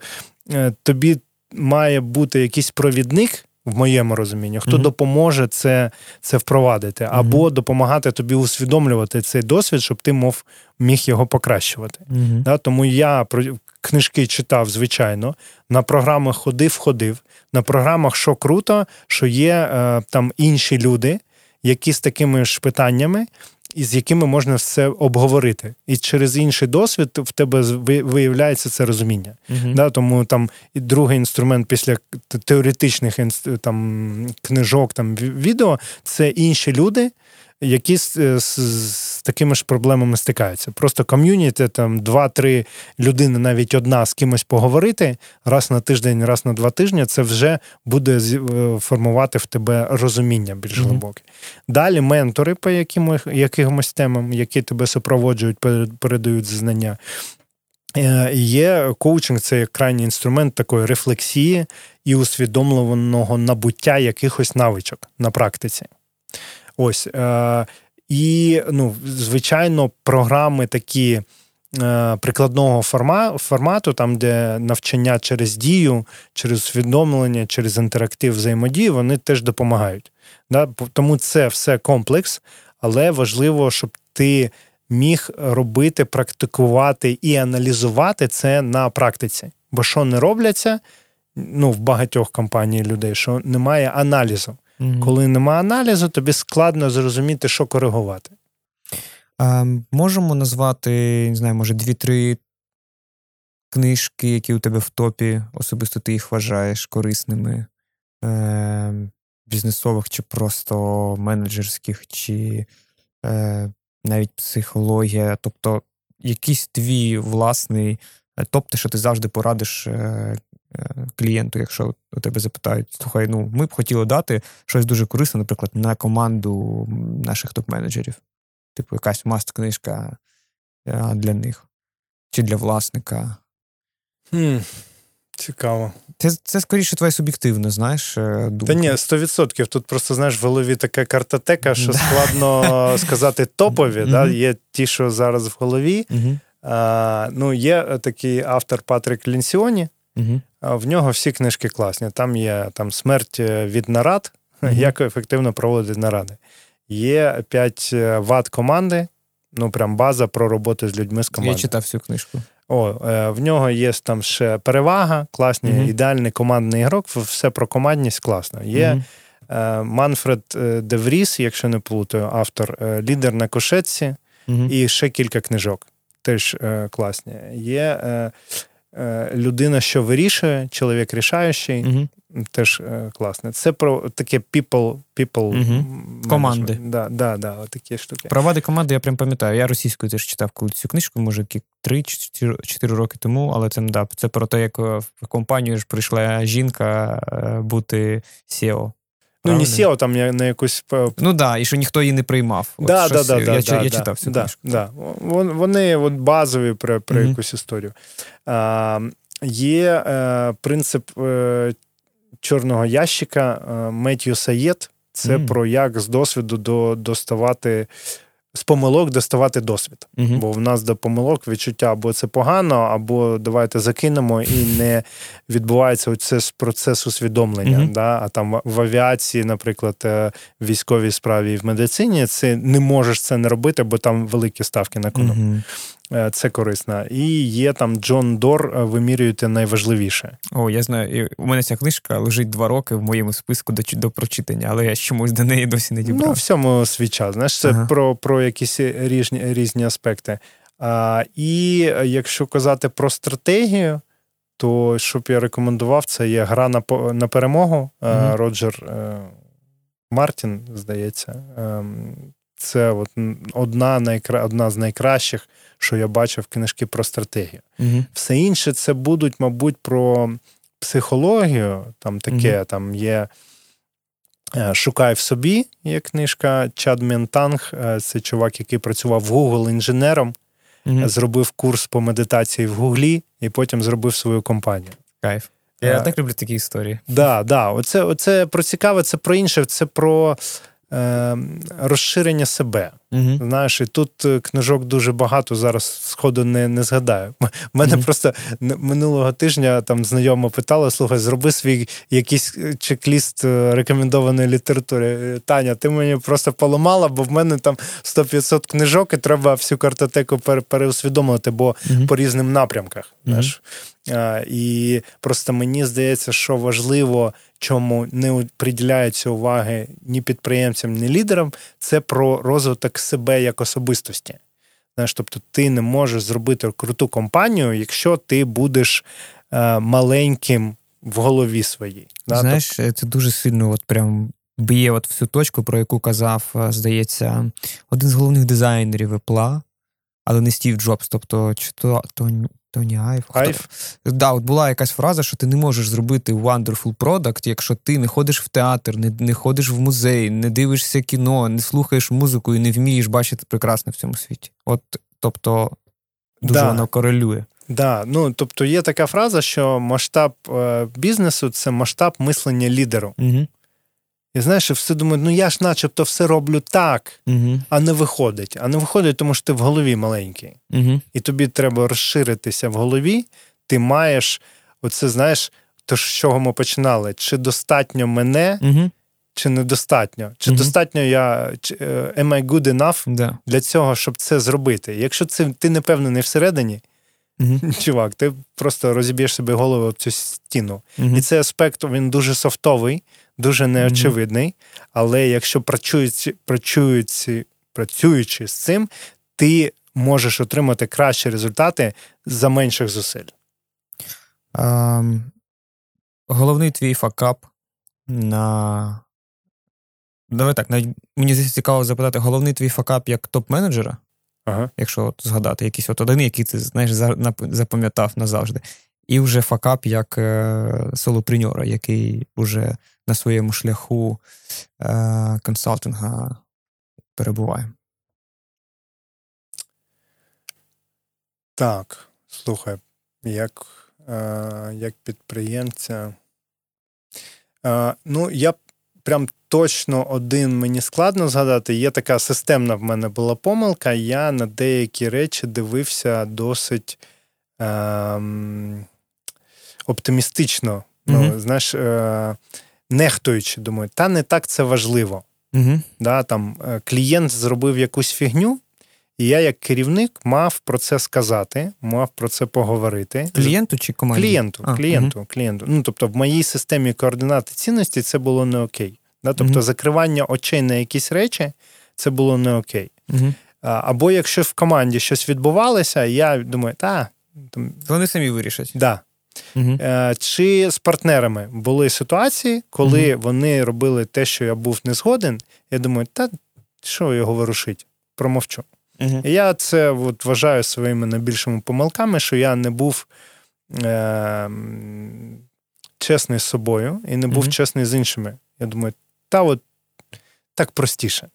тобі має бути якийсь провідник, в моєму розумінні, хто mm-hmm. допоможе це це впровадити, або mm-hmm. допомагати тобі усвідомлювати цей досвід, щоб ти мов міг його покращувати. Mm-hmm. Да, Тому я про книжки читав, звичайно, на програмах ходив, ходив. На програмах, що круто, що є е, там інші люди, які з такими ж питаннями і з якими можна все обговорити. І через інший досвід в тебе виявляється це розуміння. Uh-huh. Да, Тому там і другий інструмент після теоретичних там, книжок, там відео це інші люди які з, з, з такими ж проблемами стикаються. Просто ком'юніті, там два-три людини, навіть одна з кимось поговорити раз на тиждень, раз на два тижні, це вже буде е, формувати в тебе розуміння більш mm-hmm. глибоке. Далі ментори по якимось, якимось темам, які тебе супроводжують, передають знання. Е, є коучинг, це крайній інструмент такої рефлексії і усвідомленого набуття якихось навичок на практиці. Ось. Е, І, ну, звичайно, програми такі е, прикладного форма, формату, там, де навчання через дію, через усвідомлення, через інтерактив взаємодії, вони теж допомагають. Да? Тому це все комплекс, але важливо, щоб ти міг робити, практикувати і аналізувати це на практиці. Бо що не робляться ну, в багатьох компаній людей, що немає аналізу. Угу. Коли нема аналізу, тобі складно зрозуміти, що коригувати. А, Можемо назвати, не знаю, може, дві-три книжки, які у тебе в топі, особисто ти їх вважаєш корисними, е, бізнесових, чи просто менеджерських, чи е, навіть психологія. Тобто якийсь твій власний е, топ, те, що ти завжди порадиш Е, клієнту, якщо у тебе запитають, слухай, ну ми б хотіли дати щось дуже корисне, наприклад, на команду наших топ-менеджерів. Типу, якась маст-книжка е, для них чи для власника. Хм, Цікаво. Це це скоріше твоє суб'єктивне, знаєш. Е, думка. Та ні, 100%. Тут просто знаєш в голові така картотека, що складно (laughs) сказати топові. Да? Є ті, що зараз в голові. А, Ну, Є такий автор Патрик Лінсіоні. В нього всі книжки класні. Там є там смерть е, від нарад, угу. як ефективно проводити наради. Є 5 е, ват команди, ну прям база про роботу з людьми з командою. Я читав всю книжку. О, е, В нього є там ще перевага, класні, угу. ідеальний командний ігрок, все про командність класно. Є Манфред Девріс, якщо не плутаю, автор, лідер на кошетці, і ще кілька книжок. Теж класні. Є людина, що вирішує, чоловік рішаючий, угу. теж е, класне. Це про таке people, people угу. команди. Да, да, да, такі штуки. Провади команди, я прям пам'ятаю. Я російською теж читав коли цю книжку, може, 3-4 роки тому, але це да, це про те, як в компанію ж прийшла жінка е, бути SEO. Ну, не SEO, там на якусь. Ну так, да, і що ніхто її не приймав. Да, да, да, я да, я читав цю да, книжку. Да. Вони от базові про про mm-hmm. якусь історію. А, Є е, принцип е, чорного ящика е, Меттью Саєт. Це mm-hmm. про як з досвіду до, доставати з помилок доставати досвід. Угу. Бо в нас до помилок відчуття або це погано, або давайте закинемо і не відбувається оце процес усвідомлення. Угу. Да? А там в авіації, наприклад, е, в військовій справі і в медицині це не можеш це не робити, бо там великі ставки на кону. Е, це корисно. І є там Джон Дор, е, вимірюєте найважливіше. О, я знаю. У мене ця книжка лежить два роки в моєму списку до до прочитання, але я чомусь до неї досі не дібрав. Ну, всьому свій час. Знаєш, це ага. про про якісь різні різні аспекти. А, І якщо казати про стратегію, то що б я рекомендував, це є гра на на перемогу. Ага. Роджер е, Мартін, здається. Це от одна найкра... одна з найкращих що я бачив книжки про стратегію. Угу. Все інше це будуть, мабуть, про психологію. Там таке, угу. там є. Е, Шукай в собі, є книжка Чад Ментанг. Е, це чувак, який працював в Google інженером, mm зробив курс по медитації в Гуглі і потім зробив свою компанію. Кайф. Я а, так люблю такі історії. Да, да. Оце, оце про цікаве, це про інше, це про е, розширення себе. Угу. Знаєш, і тут е, книжок дуже багато зараз сходу не не згадаю. У мене угу. просто минулого тижня там знайома питала: слухай, зроби свій якийсь е, чек-ліст е, рекомендованої літератури. Таня, ти мені просто поламала, бо в мене там 100-500 книжок, і треба всю картотеку переусвідомити, бо угу. по різним напрямках. Знаєш. І просто мені здається, що важливо, чому не приділяється уваги ні підприємцям, ні лідерам, це про розвиток себе як особистості. Знаєш, Тобто ти не можеш зробити круту компанію, якщо ти будеш е, маленьким в голові своїй. Знаєш, тобто... це дуже сильно от прям б'є от всю точку, про яку казав, е, здається, один з головних дизайнерів Apple, але не Стів Джобс, тобто чи то, то Джоні Айв. Айв? Да, от була якась фраза, що ти не можеш зробити wonderful product, якщо ти не ходиш в театр, не не ходиш в музей, не дивишся кіно, не слухаєш музику і не вмієш бачити прекрасне в цьому світі. От, тобто, дуже да. воно корелює. Да, ну тобто є така фраза, що масштаб е, бізнесу це масштаб мислення лідеру. Угу. І знаєш, все думають, ну я ж начебто все роблю так, угу. а не виходить. А не виходить, тому що ти в голові маленький. Угу. І тобі треба розширитися в голові. Ти маєш, оце знаєш, то з чого ми починали? Чи достатньо мене, угу. чи недостатньо? Чи достатньо я чи, е, am I good enough да. для цього, щоб це зробити? Якщо це ти не певнений всередині, (laughs) чувак, ти просто розіб'єш собі голову об цю стіну. І цей аспект він дуже софтовий дуже неочевидний. Але якщо працюючи, працюючи, працюючи з цим, ти можеш отримати кращі результати за менших зусиль. А, головний твій факап на. Давай так, мені цікаво запитати, головний твій факап як топ-менеджера, ага. якщо от згадати якийсь от один, який ти знаєш, запам'ятав назавжди. І вже факап як е, солопреньора, який вже на своєму шляху е, консалтинга перебуває. Так, слухай, як е, як підприємця. Е, ну, я прям точно один мені складно згадати. Є така системна в мене була помилка. Я на деякі речі дивився досить. Е, оптимістично. Mm-hmm. Ну, знаєш, е, нехтуючи, думаю, та не так це важливо. Mm-hmm. Да, там е, Клієнт зробив якусь фігню, і я, як керівник, мав про це сказати, мав про це поговорити. Клієнту чи команді? Клієнту, а, клієнту, клієнту. Ну, тобто, в моїй системі координати цінності це було не окей. Да? Тобто, закривання очей на якісь речі це було не окей. Або якщо в команді щось відбувалося, я думаю, та. Там... Вони самі вирішать. Да. Угу. Чи з партнерами були ситуації, коли угу. вони робили те, що я був не згоден, я думаю, та що його ворушить? Промовчу. Угу. Я це от вважаю своїми найбільшими помилками, що я не був е- чесний з собою і не був чесний з іншими. Я думаю, та от так простіше.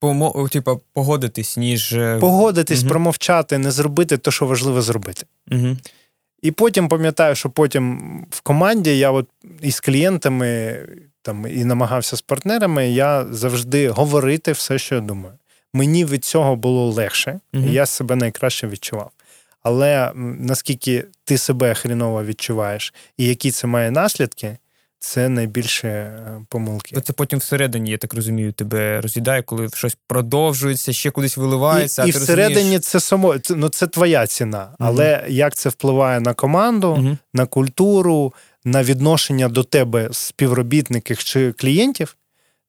Помо, типа, погодитись, ніж. Е, погодитись, промовчати, не зробити те, що важливо зробити. Угу. І потім пам'ятаю, що потім в команді я от із клієнтами там і намагався з партнерами, я завжди говорити все, що я думаю. Мені від цього було легше, угу. і я себе найкраще відчував. Але наскільки ти себе хріново відчуваєш, і які це має наслідки, це найбільше е, помилки. Це потім всередині, я так розумію, тебе роз'їдає, коли щось продовжується, ще кудись виливається. І, а і ти всередині розумієш... це само це, ну, це твоя ціна. Але mm як це впливає на команду, mm на культуру, на відношення до тебе співробітників чи клієнтів,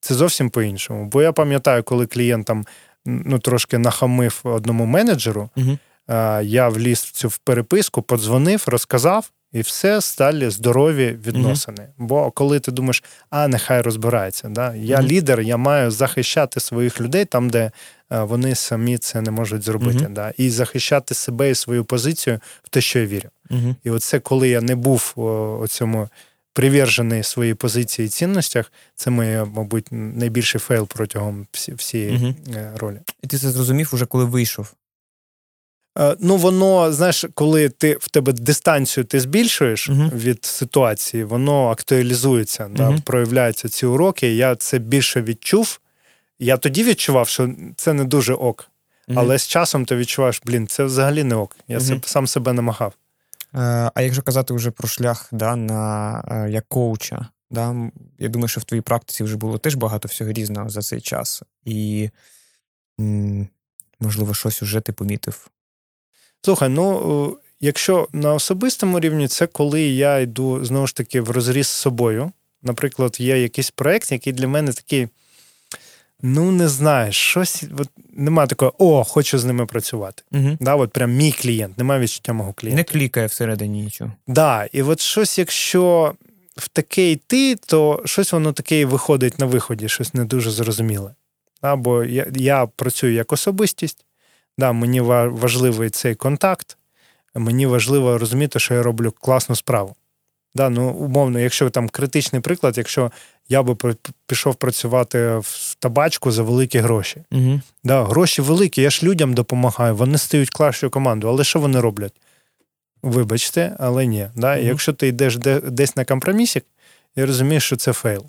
це зовсім по-іншому. Бо я пам'ятаю, коли клієнт там ну, трошки нахамив одному менеджеру, mm я вліз в цю переписку, подзвонив, розказав. І все сталі здорові відносини. Mm-hmm. Бо коли ти думаєш, а нехай розбирається, да? я mm-hmm. лідер, я маю захищати своїх людей там, де вони самі це не можуть зробити. Mm-hmm. Да? І захищати себе і свою позицію в те, що я вірю. І оце, коли я не був у цьому привержений своїй позиції і цінностях, це моє, мабуть, найбільший fail протягом всієї е, ролі. І ти це зрозумів уже коли вийшов. Е, ну, воно, знаєш, коли ти в тебе дистанцію ти збільшуєш uh-huh. від ситуації, воно актуалізується, uh-huh. да, проявляються ці уроки. Я це більше відчув, Я тоді відчував, що це не дуже ок. Mm-hmm. Але з часом ти відчуваєш, блін, це взагалі не ок. Я сам себе намагав. Е, а якщо казати вже про шлях да, на е, як коуча, да, я думаю, що в твоїй практиці вже було теж багато всього різного за цей час. І, можливо, щось уже ти помітив. Слухай, ну якщо на особистому рівні, це коли я йду знову ж таки в розріз з собою. Наприклад, є якийсь проєкт, який для мене такий. Ну, не знаєш, щось от, нема такого, о, хочу з ними працювати. Угу. Да, от прям мій клієнт, немає відчуття мого клієнта. Не клікає всередині нічого. Да, і от щось, якщо в таке йти, то щось воно таке виходить на виході, щось не дуже зрозуміле. Да, бо я я працюю як особистість, да, мені важливий цей контакт, мені важливо розуміти, що я роблю класну справу. Да, ну, Умовно, якщо там критичний приклад, якщо я би пішов працювати в табачку за великі гроші. Угу. Да, Гроші великі, я ж людям допомагаю, вони стають кращою командою, але що вони роблять? Вибачте, але ні. Да? Угу. Якщо ти йдеш десь на компромісік, я розумію, що це fail.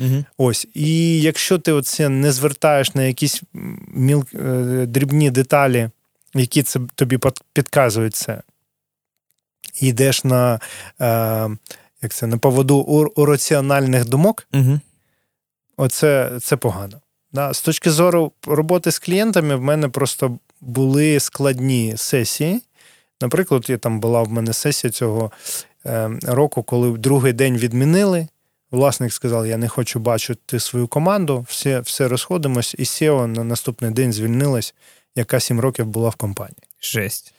Угу. Ось. І якщо ти оце не звертаєш на якісь міл... Е, дрібні деталі, які це тобі підказують це, і йдеш на е, як це, на поводу у, у раціональних думок, угу. оце це погано. Да? З точки зору роботи з клієнтами, в мене просто були складні сесії. Наприклад, я там була в мене сесія цього е, року, коли другий день відмінили. Власник сказав, я не хочу бачити свою команду, все все розходимось, і SEO на наступний день звільнилась, яка сім років була в компанії. Жесть.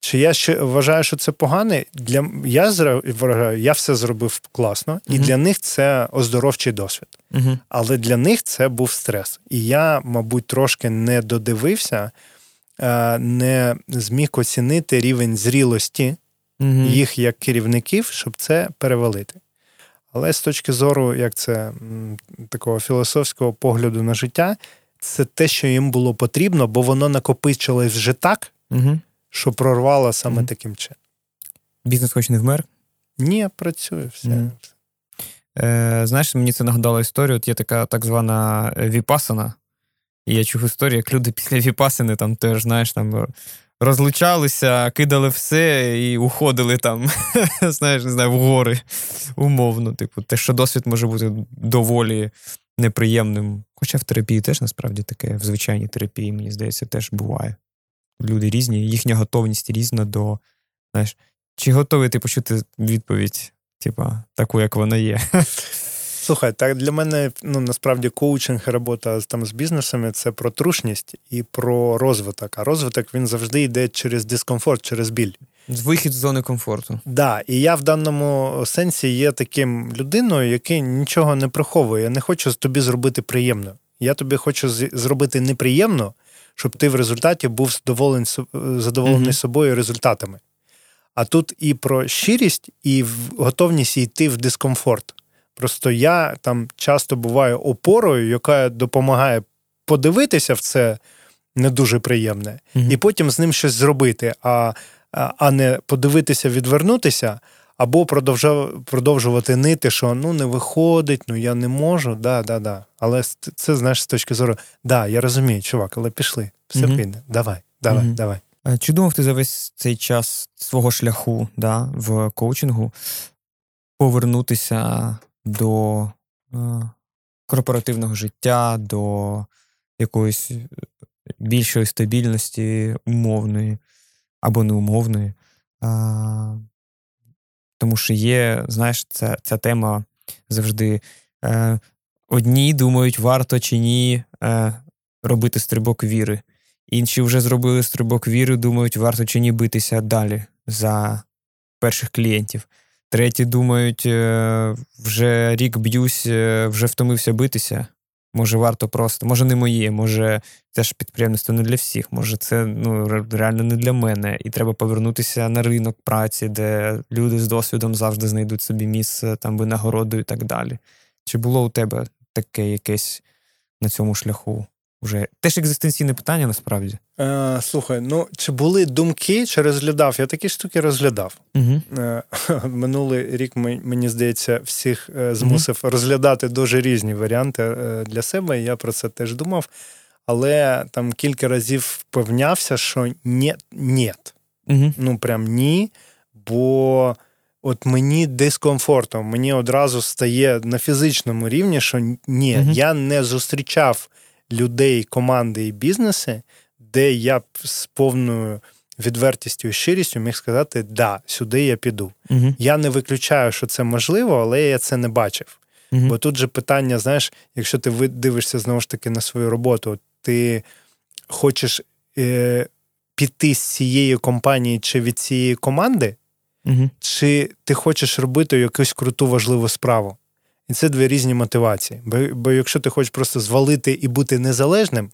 Чи я ще вважаю, що це погане? Для я вважаю, я все зробив класно, і uh для них це оздоровчий досвід. uh Але для них це був стрес. І я, мабуть, трошки не додивився, е, не зміг оцінити рівень зрілості uh їх як керівників, щоб це перевалити. Але з точки зору, як це такого філософського погляду на життя, це те, що їм було потрібно, бо воно накопичилось вже так. uh що прорвала саме mm-hmm. таким чином. Бізнес хоч не вмер? Ні, працює все. Mm-hmm. Е, Знаєш, мені це нагадало історію. От є така так звана віпасана. І я чув історію, як люди (laughs) після віпасини там теж, знаєш, там розлучалися, кидали все і уходили там, (laughs) знаєш, не знаю, в гори умовно. Типу, те, що досвід може бути доволі неприємним. Хоча в терапії теж насправді таке, в звичайній терапії, мені здається, теж буває люди різні, їхня готовність різна до. знаєш, Чи готовий ти почути відповідь, типа, таку, як вона є? (laughs) Слухай, так для мене ну насправді коучинг і робота там з бізнесами це про трушність і про розвиток. А розвиток він завжди йде через дискомфорт, через біль. Вихід з зони комфорту. Так, да, і я в даному сенсі є таким людиною, який нічого не приховує. Я не хочу тобі зробити приємно. Я тобі хочу зробити неприємно, щоб ти в результаті був задоволений задоволений mm-hmm. собою результатами. А тут і про щирість, і готовність йти в дискомфорт. Просто я там часто буваю опорою, яка допомагає подивитися в це не дуже приємне, mm-hmm. і потім з ним щось зробити, а а не подивитися, відвернутися, або продовжувати нити, що ну не виходить, ну я не можу. да, да, да. Але це знаєш з точки зору, да, я розумію, чувак, але пішли, все mm піде. Давай, давай, mm давай. Чи думав ти за весь цей час свого шляху да, в коучингу повернутися до е, корпоративного життя, до якоїсь більшої стабільності умовної або неумовної? Тому що є, знаєш, ця ця тема завжди. Е, Одні думають, варто чи ні е, робити стрибок віри. Інші вже зробили стрибок віри, думають, варто чи ні битися далі за перших клієнтів. Треті думають, е, вже рік б'юсь, е, вже втомився битися. Може, варто просто, може, не моє, може, це ж підприємництво не для всіх, може, це ну, реально не для мене. І треба повернутися на ринок праці, де люди з досвідом завжди знайдуть собі місце, там винагороду і так далі. Чи було у тебе таке якесь на цьому шляху Вже теж екзистенційне питання насправді. Е, Слухай, ну чи були думки, чи розглядав? Я такі штуки розглядав. Угу. Е, (laughs) Минулий рік мені здається, всіх е, змусив угу. розглядати дуже різні варіанти е, для себе. Я про це теж думав. Але там кілька разів впевнявся, що ні, ні. Угу. Ну прям ні. Бо от мені дискомфортно, мені одразу стає на фізичному рівні, що ні, угу. я не зустрічав людей, команди і бізнеси, де я б з повною відвертістю і щирістю міг сказати, да, сюди я піду. Угу. Я не виключаю, що це можливо, але я це не бачив. Угу. Бо тут же питання, знаєш, якщо ти дивишся знову ж таки на свою роботу, ти хочеш е, піти з цієї компанії чи від цієї команди, угу. чи ти хочеш робити якусь круту важливу справу. І це дві різні мотивації. Бо бо якщо ти хочеш просто звалити і бути незалежним,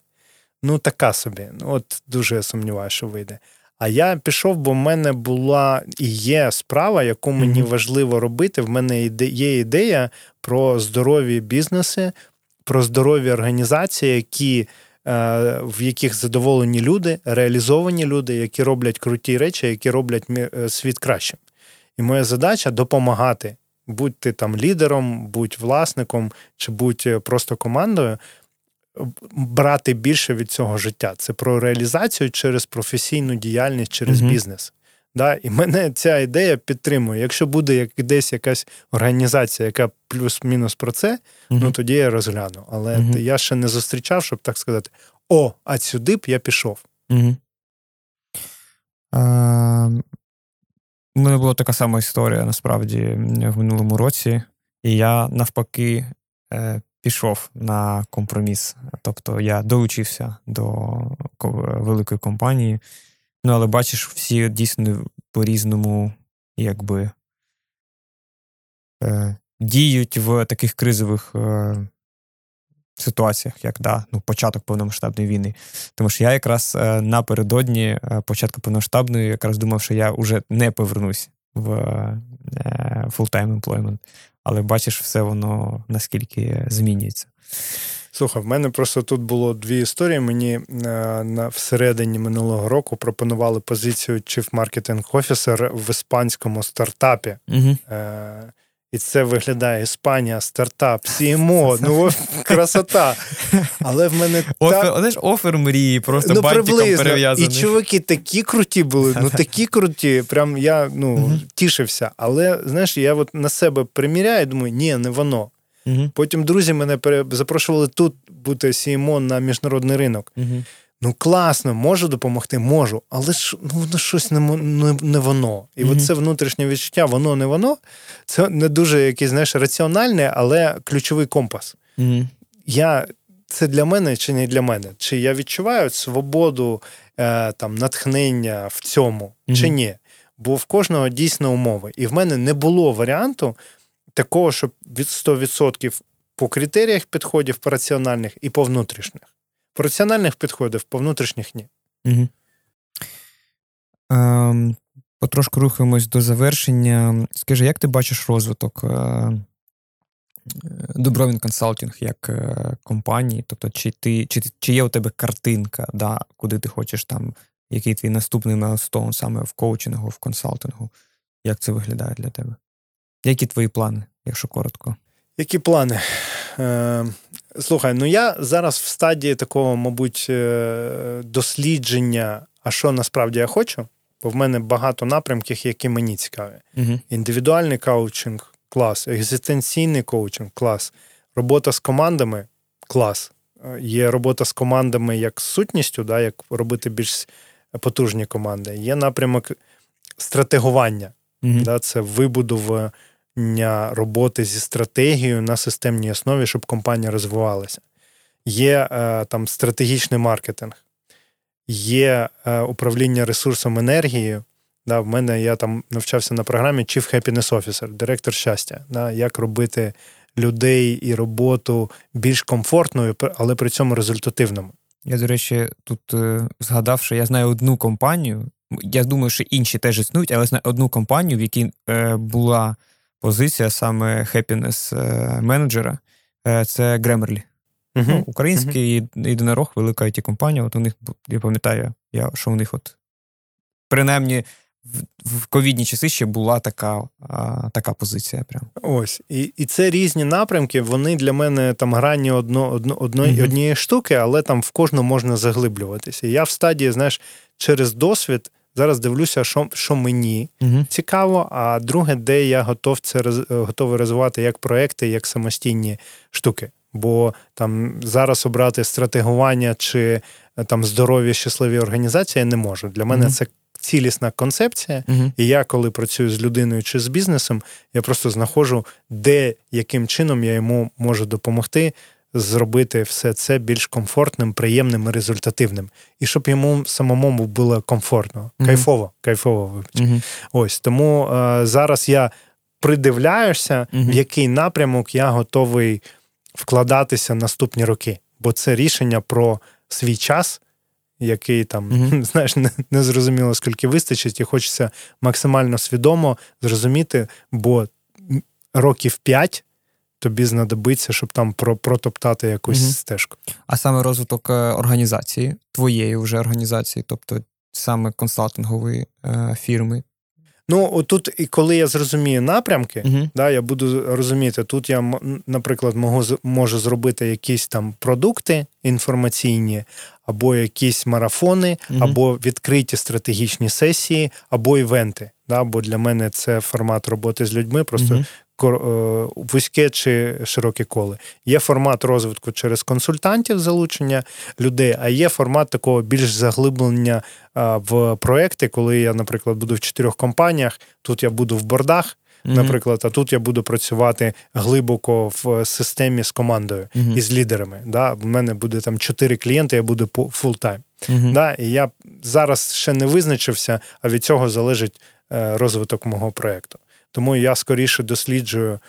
ну така собі. Ну, От дуже я сумніваюся, що вийде. А я пішов, бо в мене була і є справа, яку мені mm-hmm. важливо робити. В мене є ідея про здорові бізнеси, про здорові організації, які, е, в яких задоволені люди, реалізовані люди, які роблять круті речі, які роблять е, світ кращим. І моя задача допомагати будь ти там лідером, будь власником чи будь е, просто командою, брати більше від цього життя. Це про реалізацію через професійну діяльність, через uh бізнес. Да? І мене ця ідея підтримує. Якщо буде як десь якась організація, яка плюс-мінус про це, uh ну тоді я розгляну. Але uh я ще не зустрічав, щоб так сказати: о, а сюди б я пішов. У мене була така сама історія насправді в минулому році, і я навпаки е, пішов на компроміс. Тобто я долучився до великої компанії, ну але бачиш, всі дійсно по-різному якби е, діють в таких кризових е, ситуаціях, як да, ну, початок повномасштабної війни. Тому що я якраз е, напередодні е, початку повномасштабної якраз думав, що я вже не повернусь в е, full-time employment. Але бачиш, все воно наскільки змінюється. Слухай, в мене просто тут було дві історії. Мені на всередині минулого року пропонували позицію Chief Marketing Officer в іспанському стартапі. Угу. І це виглядає Іспанія, стартап, CMO, (laughs) ну красота. Але в мене (laughs) офер. Знаєш, офер мрії, просто ну, бантиком перев'язаний. І чуваки такі круті були, ну (laughs) такі круті. Прям я ну, uh тішився. Але знаєш, я от на себе приміряю думаю, ні, не воно. uh Потім друзі мене запрошували тут бути CMO на міжнародний ринок. uh Ну, класно, можу допомогти, можу, але ж ну, воно щось не не, не воно. І mm-hmm. це внутрішнє відчуття, воно не воно. Це не дуже якийсь, знаєш, раціональне, але ключовий компас. Mm-hmm. Я, Це для мене чи не для мене? Чи я відчуваю свободу, е, там, натхнення в цьому, mm-hmm. чи ні? Бо в кожного дійсно умови. І в мене не було варіанту такого, щоб від 100% по критеріях підходів по раціональних і по внутрішніх. По раціональних підходів, по внутрішніх ні. Угу. Ем, Потрошку рухаємось до завершення. Скажи, як ти бачиш розвиток е, Dubrovin Consulting як е, компанії? Тобто, чи ти, чи, чи є у тебе картинка, да, куди ти хочеш там, який твій наступний milestone саме в коучингу, в консалтингу? Як це виглядає для тебе? Які твої плани, якщо коротко? Які плани? Е, Слухай, ну я зараз в стадії такого, мабуть, е, дослідження, а що насправді я хочу, бо в мене багато напрямків, які мені цікаві. uh Індивідуальний коучинг клас, екзистенційний коучинг клас, робота з командами клас. Е, є робота з командами як з сутністю, да, як робити більш потужні команди. Є напрямок стратегування, uh да, це вибудова роботи зі стратегією на системній основі, щоб компанія розвивалася. Є е, там стратегічний маркетинг, є е, управління ресурсом енергії. Да, В мене я там навчався на програмі Chief Happiness Officer, директор щастя, да, як робити людей і роботу більш комфортною, але при цьому результативною. Я, до речі, тут е, згадав, що я знаю одну компанію. Я думаю, що інші теж існують, але знаю одну компанію, в якій е, була позиція саме хеппінес менеджера це Grammarly. Uh-huh. Ну, Український uh-huh. єдинорог, велика it компанія От у них, я пам'ятаю, я, що у них от принаймні в ковідні часи ще була така а, така позиція. Прям. Ось. І і це різні напрямки. Вони для мене там грані одно, одно, одно, mm-hmm. однієї штуки, але там в кожну можна заглиблюватися. І я в стадії, знаєш, через досвід. Зараз дивлюся, що що мені uh-huh. цікаво, а друге, де я готов це готовий розвивати як проекти, як самостійні штуки. Бо там зараз обрати стратегування чи там здорові, щасливі організації я не можу. Для мене uh-huh. це цілісна концепція, uh-huh. і я, коли працюю з людиною чи з бізнесом, я просто знаходжу, де яким чином я йому можу допомогти. Зробити все це більш комфортним, приємним і результативним, і щоб йому самому було комфортно, mm-hmm. кайфово, кайфово вибач. Mm-hmm. Ось тому е, зараз я придивляюся, mm-hmm. в який напрямок я готовий вкладатися наступні роки, бо це рішення про свій час, який там, mm-hmm. (laughs) знаєш, не, не зрозуміло, скільки вистачить, і хочеться максимально свідомо зрозуміти, бо років п'ять тобі знадобиться, щоб там протоптати якусь mm-hmm. стежку. А саме розвиток е, організації, твоєї вже організації, тобто саме консалтингової е, фірми, Ну, отут, і коли я зрозумію напрямки, uh-huh. да, я буду розуміти, тут я, наприклад, можу, можу зробити якісь там продукти інформаційні, або якісь марафони, uh-huh. або відкриті стратегічні сесії, або івенти. Да, Бо для мене це формат роботи з людьми. Просто uh-huh. Е, вузьке чи широке коле. Є формат розвитку через консультантів, залучення людей, а є формат такого більш заглиблення в проекти, коли я, наприклад, буду в чотирьох компаніях, тут я буду в бордах. Mm-hmm. Наприклад, а тут я буду працювати глибоко в системі з командою mm-hmm. і з лідерами. Да? У мене буде там чотири клієнти, я буду фултайм. Mm-hmm. Да? І я зараз ще не визначився, а від цього залежить е, розвиток мого проєкту. Тому я скоріше досліджую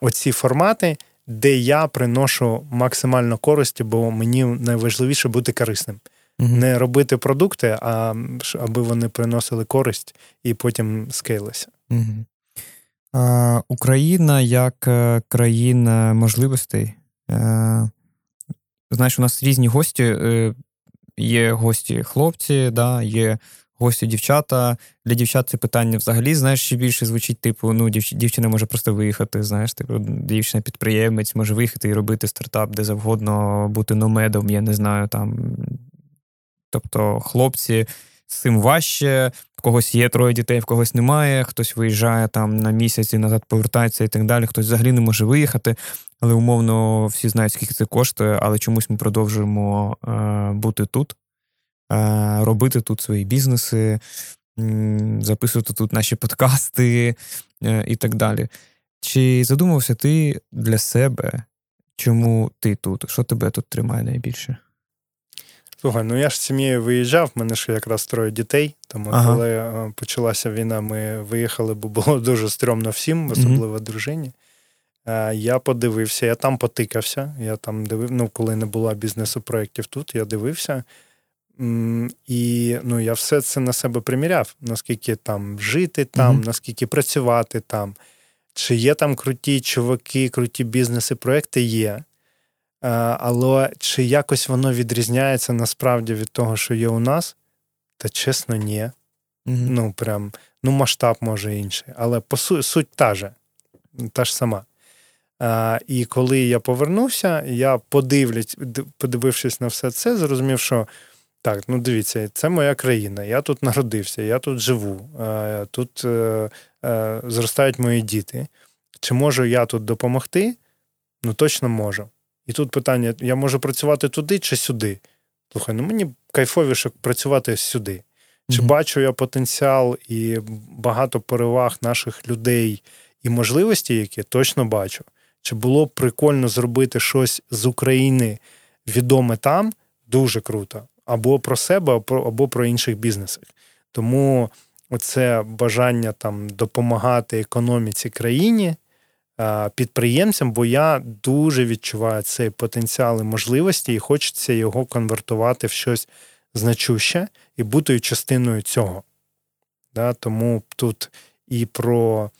оці формати, де я приношу максимально користі, бо мені найважливіше бути корисним. mm Не робити продукти, а аби вони приносили користь і потім скейлися. mm Україна як е, країна можливостей. Е, знаєш, у нас різні гості. Е, є гості хлопці, да, є гості дівчата. Для дівчат це питання взагалі, знаєш, ще більше звучить, типу, ну, дівч... дівчина може просто виїхати, знаєш, типу, дівчина-підприємець може виїхати і робити стартап де завгодно, бути номедом, я не знаю, там. Тобто хлопці з цим важче, в когось є троє дітей, в когось немає, хтось виїжджає там на місяць і назад повертається і так далі, хтось взагалі не може виїхати. Але умовно всі знають, скільки це коштує, але чомусь ми продовжуємо е, бути тут, робити тут свої бізнеси, записувати тут наші подкасти е, і так далі. Чи задумався ти для себе, чому ти тут? Що тебе тут тримає найбільше? Слухай, ну я ж з сім'єю виїжджав, в мене ж якраз троє дітей. Тому ага. коли е, почалася війна, ми виїхали, бо було (laughs) дуже стрьомно всім, особливо mm-hmm. дружині. Я подивився, я там потикався. Я там дивив, ну, коли не було бізнесу проєктів тут, я дивився. І ну, я все це на себе приміряв, наскільки там жити там, mm-hmm. наскільки працювати там. Чи є там круті чуваки, круті бізнеси, проекти є. Але чи якось воно відрізняється насправді від того, що є у нас? Та чесно, ні. Mm-hmm. Ну, прям, ну, масштаб може інший. Але по су- суть та же, та ж сама. А, І коли я повернувся, я подивлюсь, подивившись на все це, зрозумів, що так, ну дивіться, це моя країна. Я тут народився, я тут живу, е, тут е, е, зростають мої діти. Чи можу я тут допомогти? Ну, точно можу. І тут питання: я можу працювати туди чи сюди? Слухай, ну мені кайфовіше працювати сюди. Чи mm-hmm. бачу я потенціал і багато переваг наших людей і можливості, які точно бачу. Чи було б прикольно зробити щось з України відоме там? Дуже круто або про себе, або про інших бізнесів. Тому оце бажання там допомагати економіці країні, підприємцям, бо я дуже відчуваю цей потенціал і можливості, і хочеться його конвертувати в щось значуще і бути частиною цього. Да, Тому тут і про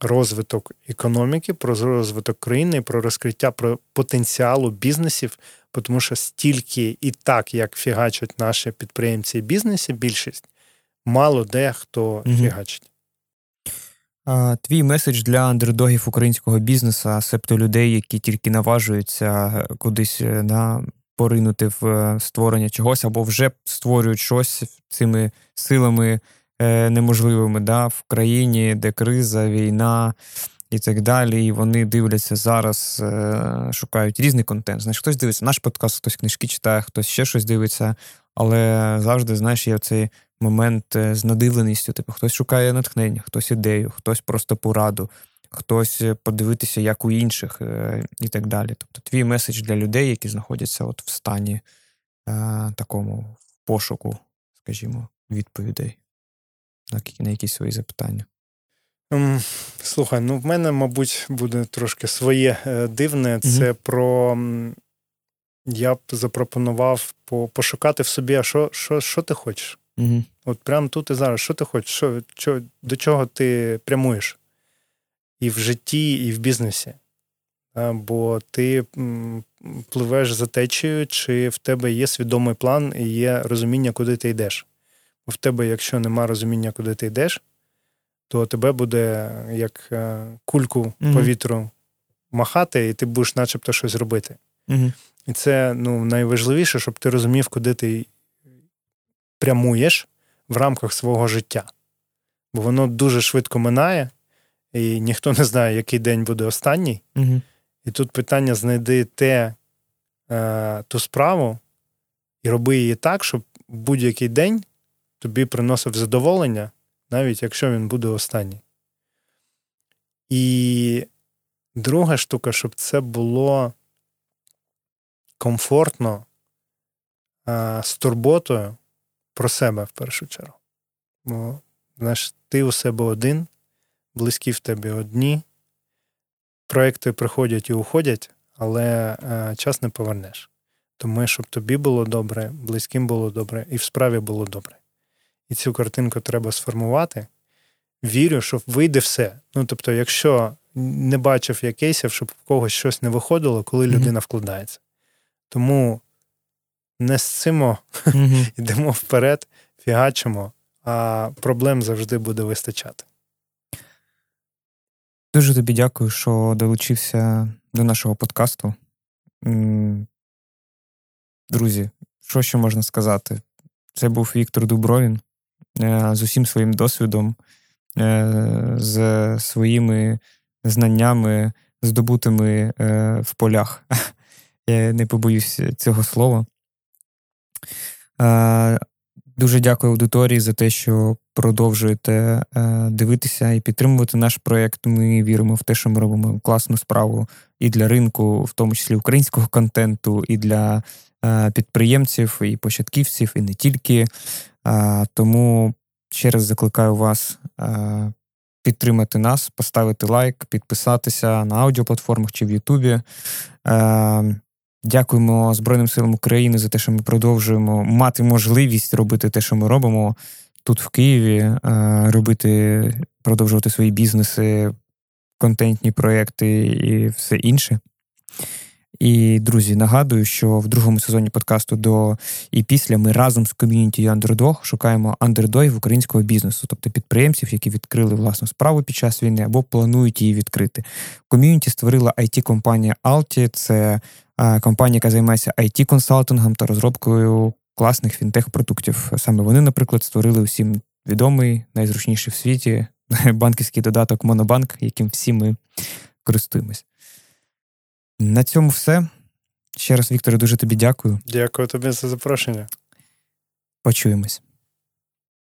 розвиток економіки, про розвиток країни, про розкриття про потенціалу бізнесів, тому що стільки і так, як фігачать наші підприємці і бізнесі, більшість, мало де хто угу. фігачить. А, Твій меседж для андердогів українського бізнесу, себто людей, які тільки наважуються кудись на е, поринути в е, створення чогось, або вже створюють щось цими силами е, неможливими да, в країні, де криза, війна і так далі. І вони дивляться зараз, е, шукають різний контент. Знаєш, хтось дивиться наш подкаст, хтось книжки читає, хтось ще щось дивиться. Але завжди, знаєш, є цей момент з надивленістю. Типу, хтось шукає натхнення, хтось ідею, хтось просто пораду хтось е, подивитися, як у інших, е, і так далі. Тобто, твій меседж для людей, які знаходяться от в стані е, такому пошуку, скажімо, відповідей на якісь свої запитання. Um, слухай, ну в мене, мабуть, буде трошки своє дивне. Це mm про. Я б запропонував пошукати в собі, а що що, що ти хочеш? mm От прямо тут і зараз, що ти хочеш, що, що, до чого ти прямуєш? і в житті, і в бізнесі. Бо ти пливеш за течією, чи в тебе є свідомий план і є розуміння, куди ти йдеш. Бо в тебе, якщо нема розуміння, куди ти йдеш, то тебе буде як е, кульку mm-hmm. повітру махати, і ти будеш начебто щось робити. Mm-hmm. І це ну, найважливіше, щоб ти розумів, куди ти прямуєш в рамках свого життя. Бо воно дуже швидко минає і ніхто не знає, який день буде останній. Угу. І тут питання знайди те, е, ту справу і роби її так, щоб будь-який день тобі приносив задоволення, навіть якщо він буде останній. І друга штука, щоб це було комфортно е, з турботою про себе в першу чергу. Бо, знаєш, ти у себе один близькі в тебе одні. Проекти приходять і уходять, але е, час не повернеш. Тому, щоб тобі було добре, близьким було добре, і в справі було добре. І цю картинку треба сформувати. Вірю, що вийде все. Ну, тобто, якщо не бачив я кейсів, щоб в когось щось не виходило, коли mm-hmm. людина вкладається. Тому не сцимо, mm-hmm. (laughs) йдемо вперед, фігачимо, а проблем завжди буде вистачати. Дуже тобі дякую, що долучився до нашого подкасту. Друзі, що ще можна сказати? Це був Віктор Дубровін з усім своїм досвідом, е, з своїми знаннями, здобутими е, в полях. (laughs) Я не побоюсь цього слова. Дуже дякую аудиторії за те, що продовжуєте е, дивитися і підтримувати наш проєкт. Ми віримо в те, що ми робимо класну справу і для ринку, в тому числі українського контенту, і для е, підприємців, і початківців, і не тільки. Е, тому ще раз закликаю вас підтримати нас, поставити лайк, підписатися на аудіоплатформах чи в Ютубі. Дякуємо Збройним силам України за те, що ми продовжуємо мати можливість робити те, що ми робимо тут, в Києві, е, робити, продовжувати свої бізнеси, контентні проекти і все інше. І, друзі, нагадую, що в другому сезоні подкасту до і після ми разом з ком'юніті Underdog шукаємо андердогів українського бізнесу, тобто підприємців, які відкрили власну справу під час війни або планують її відкрити. Ком'юніті створила it компанія Alti, це компанія, яка займається it консалтингом та розробкою класних фінтех-продуктів. Саме вони, наприклад, створили усім відомий, найзручніший в світі (laughs) банківський додаток Монобанк, яким всі ми користуємось. На цьому все. Ще раз, Вікторе, дуже тобі дякую. Дякую тобі за запрошення. Почуємось.